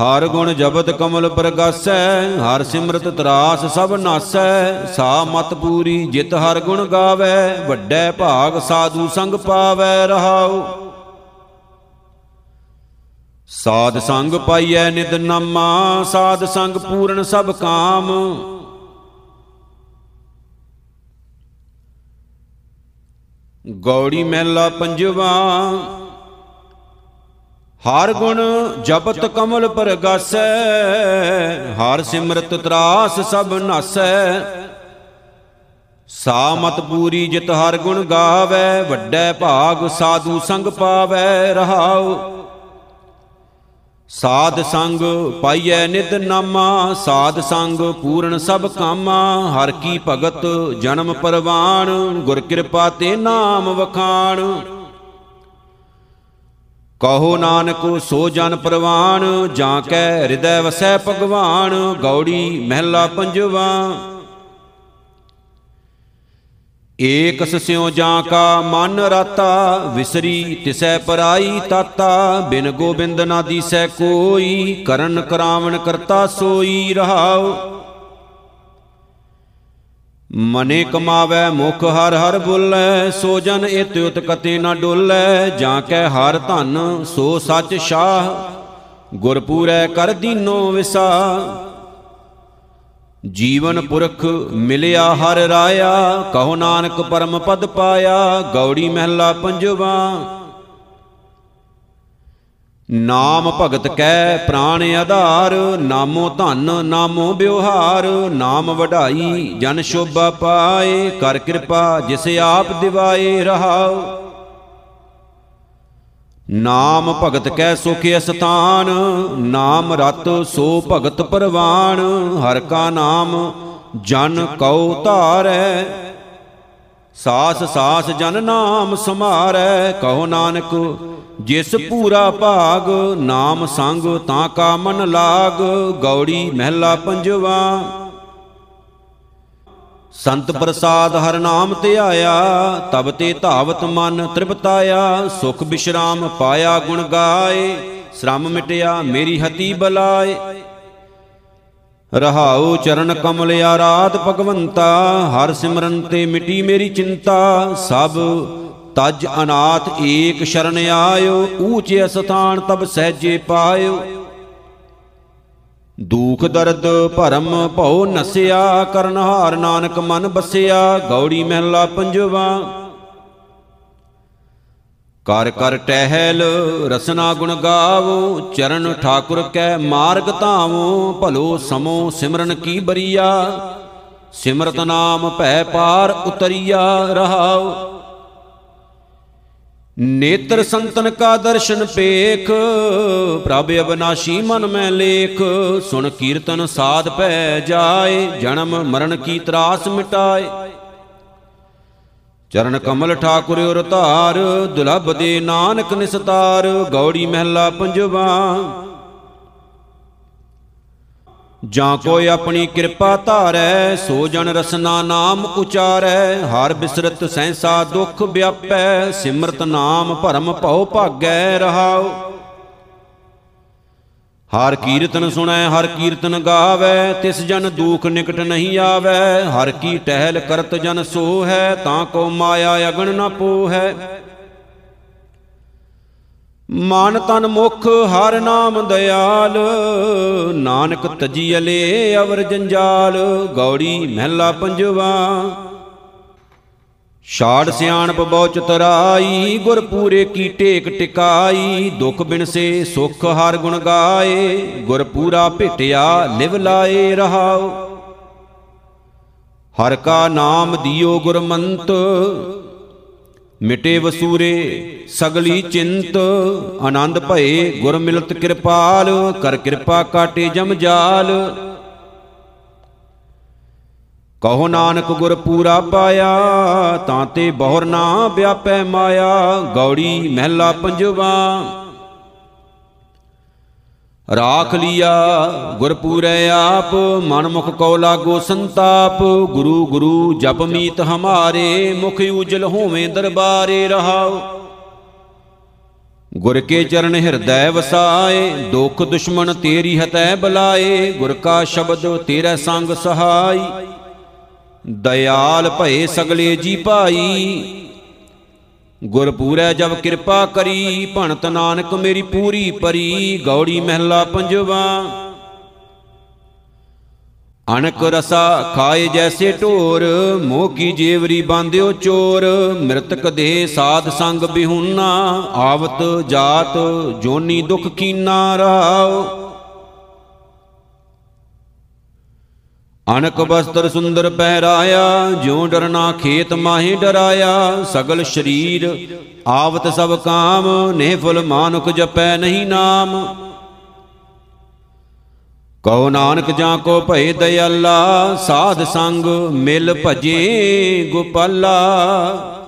ਹਰ ਗੁਣ ਜਪਤ ਕਮਲ ਪ੍ਰਗਾਸੈ, ਹਰ ਸਿਮਰਤ ਤਰਾਸ ਸਭ ਨਾਸੈ। ਸਾ ਮਤ ਪੂਰੀ ਜਿਤ ਹਰ ਗੁਣ ਗਾਵੇ, ਵੱਡੇ ਭਾਗ ਸਾਧੂ ਸੰਗ ਪਾਵੇ ਰਹਾਉ। ਸਾਧ ਸੰਗ ਪਾਈਐ ਨਿਤ ਨਾਮਾ, ਸਾਧ ਸੰਗ ਪੂਰਨ ਸਭ ਕਾਮ। ਗੌੜੀ ਮਹਿਲਾ ਪੰਜਵਾ ਹਰ ਗੁਣ ਜਪਤ ਕਮਲ ਪਰਗਾਸੈ, ਹਰ ਸਿਮਰਤ ਤਰਾਸ ਸਭ ਨਾਸੈ। ਸਾ ਮਤ ਪੂਰੀ ਜਿਤ ਹਰ ਗੁਣ ਗਾਵੇ, ਵੱਡੇ ਭਾਗ ਸਾਧੂ ਸੰਗ ਪਾਵੇ ਰਹਾਉ। ਸਾਧ ਸੰਗ ਪਾਈਐ ਨਿਤ ਨਾਮਾ, ਸਾਧ ਸੰਗ ਪੂਰਨ ਸਭ ਕਾਮਾ। ਹਰ ਕੀ ਭਗਤ ਜਨਮ ਪਰਵਾਨ ਗੁਰ ਕਿਰਪਾ ਤੇ ਨਾਮ ਵਖਾਣ। ਕਹੋ ਨਾਨਕ, ਸੋ ਜਨ ਪਰਵਾਨ, ਜਾਂ ਕੈ ਹਿਰਦੈ ਵਸੈ ਭਗਵਾਨ, ਗੌੜੀ ਮਹਿਲਾ ਪੰਜਵਾ। ਏਕ ਸਸਿਓ ਜਾਂ ਕਾ ਮਨ ਰਾਤਾ, ਵਿਸਰੀ ਤਿਸੈ ਪਰਾਈ ਤਾਤਾ, ਬਿਨ ਗੋਬਿੰਦ ਨਾ ਦੀਸੈ ਕੋਈ, ਕਰਨ ਕਰਾਵਣ ਕਰਤਾ ਸੋਈ ਰਹਾਉ। ਮਨੇ ਕਮਾਵੇ ਮੁਖ ਹਰ ਹਰ ਬੁੱਲੈ, ਸੋ ਜਨ ਇਤ ਉਤ ਕਤੇ ਨਾ ਡੋਲੈ, ਜਾਂ ਕੈ ਹਰ ਧਨ, ਸੋ ਸੱਚ ਸ਼ਾਹ, ਗੁਰਪੂਰੈ ਕਰ ਦੀਨੋ ਵਿਸਾ ਜੀਵਨ ਪੁਰਖ ਮਿਲਿਆ ਹਰ ਰਾਇਆ, ਕਹੋ ਨਾਨਕ ਪਰਮ ਪਦ ਪਾਇਆ, ਗੌੜੀ ਮਹਿਲਾ ਪੰਜਵਾ। ਨਾਮ ਭਗਤ ਕੈ ਪ੍ਰਾਣ ਆਧਾਰ, ਨਾਮੋ ਧਨ, ਨਾਮੋ ਬਿਵਹਾਰ ਨਾਮ ਵਢਾਈ ਜਨ ਸ਼ੋਭਾ ਪਾਏ, ਕਰ ਕਿਰਪਾ ਜਿਸ ਆਪ ਦਿਵਾਏ ਰਹਾਉ। ਨਾਮ ਭਗਤ ਕੈ ਸੁਖ ਅਸਥਾਨ, ਨਾਮ ਰਤ ਸੋ ਭਗਤ ਪਰਵਾਨ, ਹਰ ਕਾ ਨਾਮ ਜਨ ਕਉ ਧਾਰੈ। ਸਾਸ ਸਾਸ ਜਨ ਨਾਮ ਸਮਾਰੈ ਕਹੋ ਨਾਨਕ ਜਿਸ ਪੂਰਾ ਭਾਗ ਨਾਮ ਸੰਗ ਤਾਂ ਕਾ ਮਨ ਲਾਗ ਗੌੜੀ ਮਹਿਲਾ ਪੰਜਵਾ। ਸੰਤ ਪ੍ਰਸਾਦ ਹਰ ਨਾਮ ਧਿਆਇਆ ਤਬ ਤੇ ਧਾਵਤ ਮਨ ਤ੍ਰਿਪਤਾਇਆ ਸੁਖ ਬਿਸ਼ਰਾਮ ਪਾਇਆ ਗੁਣ ਗਾਏ ਸ਼ਰਮ ਮਿਟਿਆ ਮੇਰੀ ਹਤੀ ਬਲਾਏ। ਰਹਾਉ ਚਰਨ ਕਮਲ ਆਰਾਧ ਭਗਵੰਤਾ, ਹਰ ਸਿਮਰਨ ਤੇ ਮਿਟੀ ਮੇਰੀ ਚਿੰਤਾ। ਸਭ ਤਜ ਅਨਾਥ ਏਕ ਸ਼ਰਨ ਆਇਓ, ਊਚੇ ਸਥਾਨ ਤਬ ਸਹਜੇ ਪਾਇਓ। ਦੁਖ ਦਰਦ ਭਰਮ ਭਉ ਨਸਿਆ, ਕਰਨ ਹਾਰ ਨਾਨਕ ਮਨ ਬਸਿਆ, ਗੌੜੀ ਮਹਿਲਾ ਪੰਜਵਾ। ਕਰ ਕਰ ਟਹਿਲ, ਰਸਨਾ ਗੁਣ ਗਾਵੋ, ਚਰਨ ਠਾਕੁਰ ਕੈ ਮਾਰਗ ਧਾਵੋ, ਭਲੋ ਸਮੋ ਸਿਮਰਨ ਕੀ ਬਰੀਆ? ਸਿਮਰਤ ਨਾਮ ਭੈ ਪਾਰ ਉਤਰੀਆ ਰਹਾਉ। ਨੇਤਰ ਸੰਤਨ ਕਾ ਦਰਸ਼ਨ ਪੇਖ, ਪ੍ਰਭ ਅਬਨਾਸ਼ੀ ਮਨ ਮੈਂ ਲੇਖ, ਸੁਣ ਕੀਰਤਨ ਸਾਧ ਪੈ ਜਾਏ, ਜਨਮ ਮਰਨ ਕੀ ਤਰਾਸ ਮਿਟਾਏ। ਚਰਨ ਕਮਲ ਠਾਕੁਰ ਉਰ ਧਾਰ, ਦੁਲਭ ਦੇ ਨਾਨਕ ਨਿਸਤਾਰ, ਗੌੜੀ ਮਹਿਲਾ ਪੰਜਵਾ। ਜਾਂ ਕੋਈ ਆਪਣੀ ਕਿਰਪਾ ਧਾਰੈ, ਸੋ ਜਨ ਰਸਨਾ ਨਾਮ ਉਚਾਰੈ, ਹਰ ਬਿਸਰਤ ਸੈਂਸਾ ਦੁਖ ਵਿਆਪੈ, ਸਿਮਰਤ ਨਾਮ ਭਰਮ ਭਉ ਭਾਗੈ ਰਹਾਉ। ਹਰ ਕੀਰਤਨ ਸੁਣੈ, ਹਰ ਕੀਰਤਨ ਗਾਵੇ, ਤਿਸ ਜਨ ਦੁਖ ਨਿਕਟ ਨਹੀਂ ਆਵੇ। ਹਰ ਕੀ ਟਹਿਲ ਕਰਤ ਜਨ ਸੋ ਹੈ ਤਾਂ ਕੋ ਮਾਇਆ ਅਗਣ ਨਾ ਪੋਹੈ। ਮਨ ਤਨ ਮੁਖ, ਹਰ ਨਾਮ ਦਿਆਲ ਨਾਨਕ ਤਜੀਲੇ ਅਵਰ ਜੰਜਾਲ, ਗੌੜੀ ਮਹਿਲਾ ਪੰਜਵਾ। ਛਾੜ ਸਿਆਣਪ ਬਹੁ ਚਤਰਾਈ ਗੁਰ ਪੂਰੇ ਕੀ ਟੇਕ ਟਿਕਾਈ, ਦੁਖ ਬਿਨਸੇ ਸੁਖ ਹਰ ਗੁਣ ਗਾਏ ਗੁਰ ਪੂਰਾ ਭੇਟਿਆ ਲਿਵ ਲਾਏ ਰਹਾਉ। ਹਰ ਕਾ ਨਾਮ ਦਿਓ ਗੁਰਮੰਤ, ਮਿਟੇ ਵਸੂਰੇ ਸਗਲੀ ਚਿੰਤ, ਆਨੰਦ ਭਏ ਗੁਰ ਮਿਲਤ ਕਿਰਪਾਲ, ਕਰ ਕਿਰਪਾ ਕਾਟੇ ਜਮ ਜਾਲ। ਕਹੋ ਨਾਨਕ ਗੁਰ ਪੂਰਾ ਪਾਇਆ, ਤਾਂ ਤੇ ਬਹੁਰ ਨਾ ਵਿਆਪੈ ਮਾਇਆ, ਗੌੜੀ ਮਹਿਲਾ ਪੰਜਵਾ। ਰਾਖ ਲੀਆ, ਗੁਰ ਪੂਰੈ ਆਪ ਮਨ ਮੁਖ ਕੋ ਲਾਗੋ ਸੰਤਾਪ, ਗੁਰੂ ਗੁਰੂ ਜਪ ਮੀਤ ਹਮਾਰੇ, ਮੁਖ ਉਜਲ ਹੋਵੇਂ ਦਰਬਾਰੇ ਰਹਾਉ। ਗੁਰ ਕੇ ਚਰਨ ਹਿਰਦੈ ਵਸਾਏ, ਦੁਖ ਦੁਸ਼ਮਨ ਤੇਰੀ ਹਤੈ ਬਲਾਏ, ਗੁਰ ਕਾ ਸ਼ਬਦ ਤੇਰਾ ਸੰਗ ਸਹਾਈ। ਦਇਆਲ ਭਏ ਸਗਲੇ ਜੀ ਭਾਈ। ਗੁਰਪੂਰੈ ਜਬ ਕਿਰਪਾ ਕਰੀ, ਭਣਤ ਨਾਨਕ ਮੇਰੀ ਪੂਰੀ ਪਰੀ, ਗੌੜੀ ਮਹਿਲਾ ਪੰਜਵਾ। ਅਨਕ ਰਸਾ ਖਾਏ ਜੈਸੇ ਢੋਰ ਮੋਹ ਕੀ ਜੇਵਰੀ ਬਾਂਧਿਓ ਚੋਰ, ਮ੍ਰਿਤਕ ਦੇਹ ਸਾਧ ਸੰਗ ਬਿਹੁਨਾ, ਆਵਤ ਜਾਤ ਜੋਨੀ ਦੁਖ ਕੀਨਾ ਰਾਉ ਅਨਕ ਬਸਤਰ ਸੁੰਦਰ ਪਹਿਰਾਇਆ, ਜਿਉ ਡਰਨਾ ਖੇਤ ਮਾਹੀ ਡਰਾਇਆ। ਸਗਲ ਸ਼ਰੀਰ ਆਵਤ ਸਭ ਕਾਮ ਨਿਹਫਲ ਮਾਨੁਖ ਜਪੈ ਨਹੀਂ ਨਾਮ। ਕਉ ਨਾਨਕ ਜਾਂ ਕੋ ਭਏ ਦਇਆਲਾ, ਸਾਧ ਸੰਗ ਮਿਲ ਭਜੇ ਗੋਪਾਲਾ।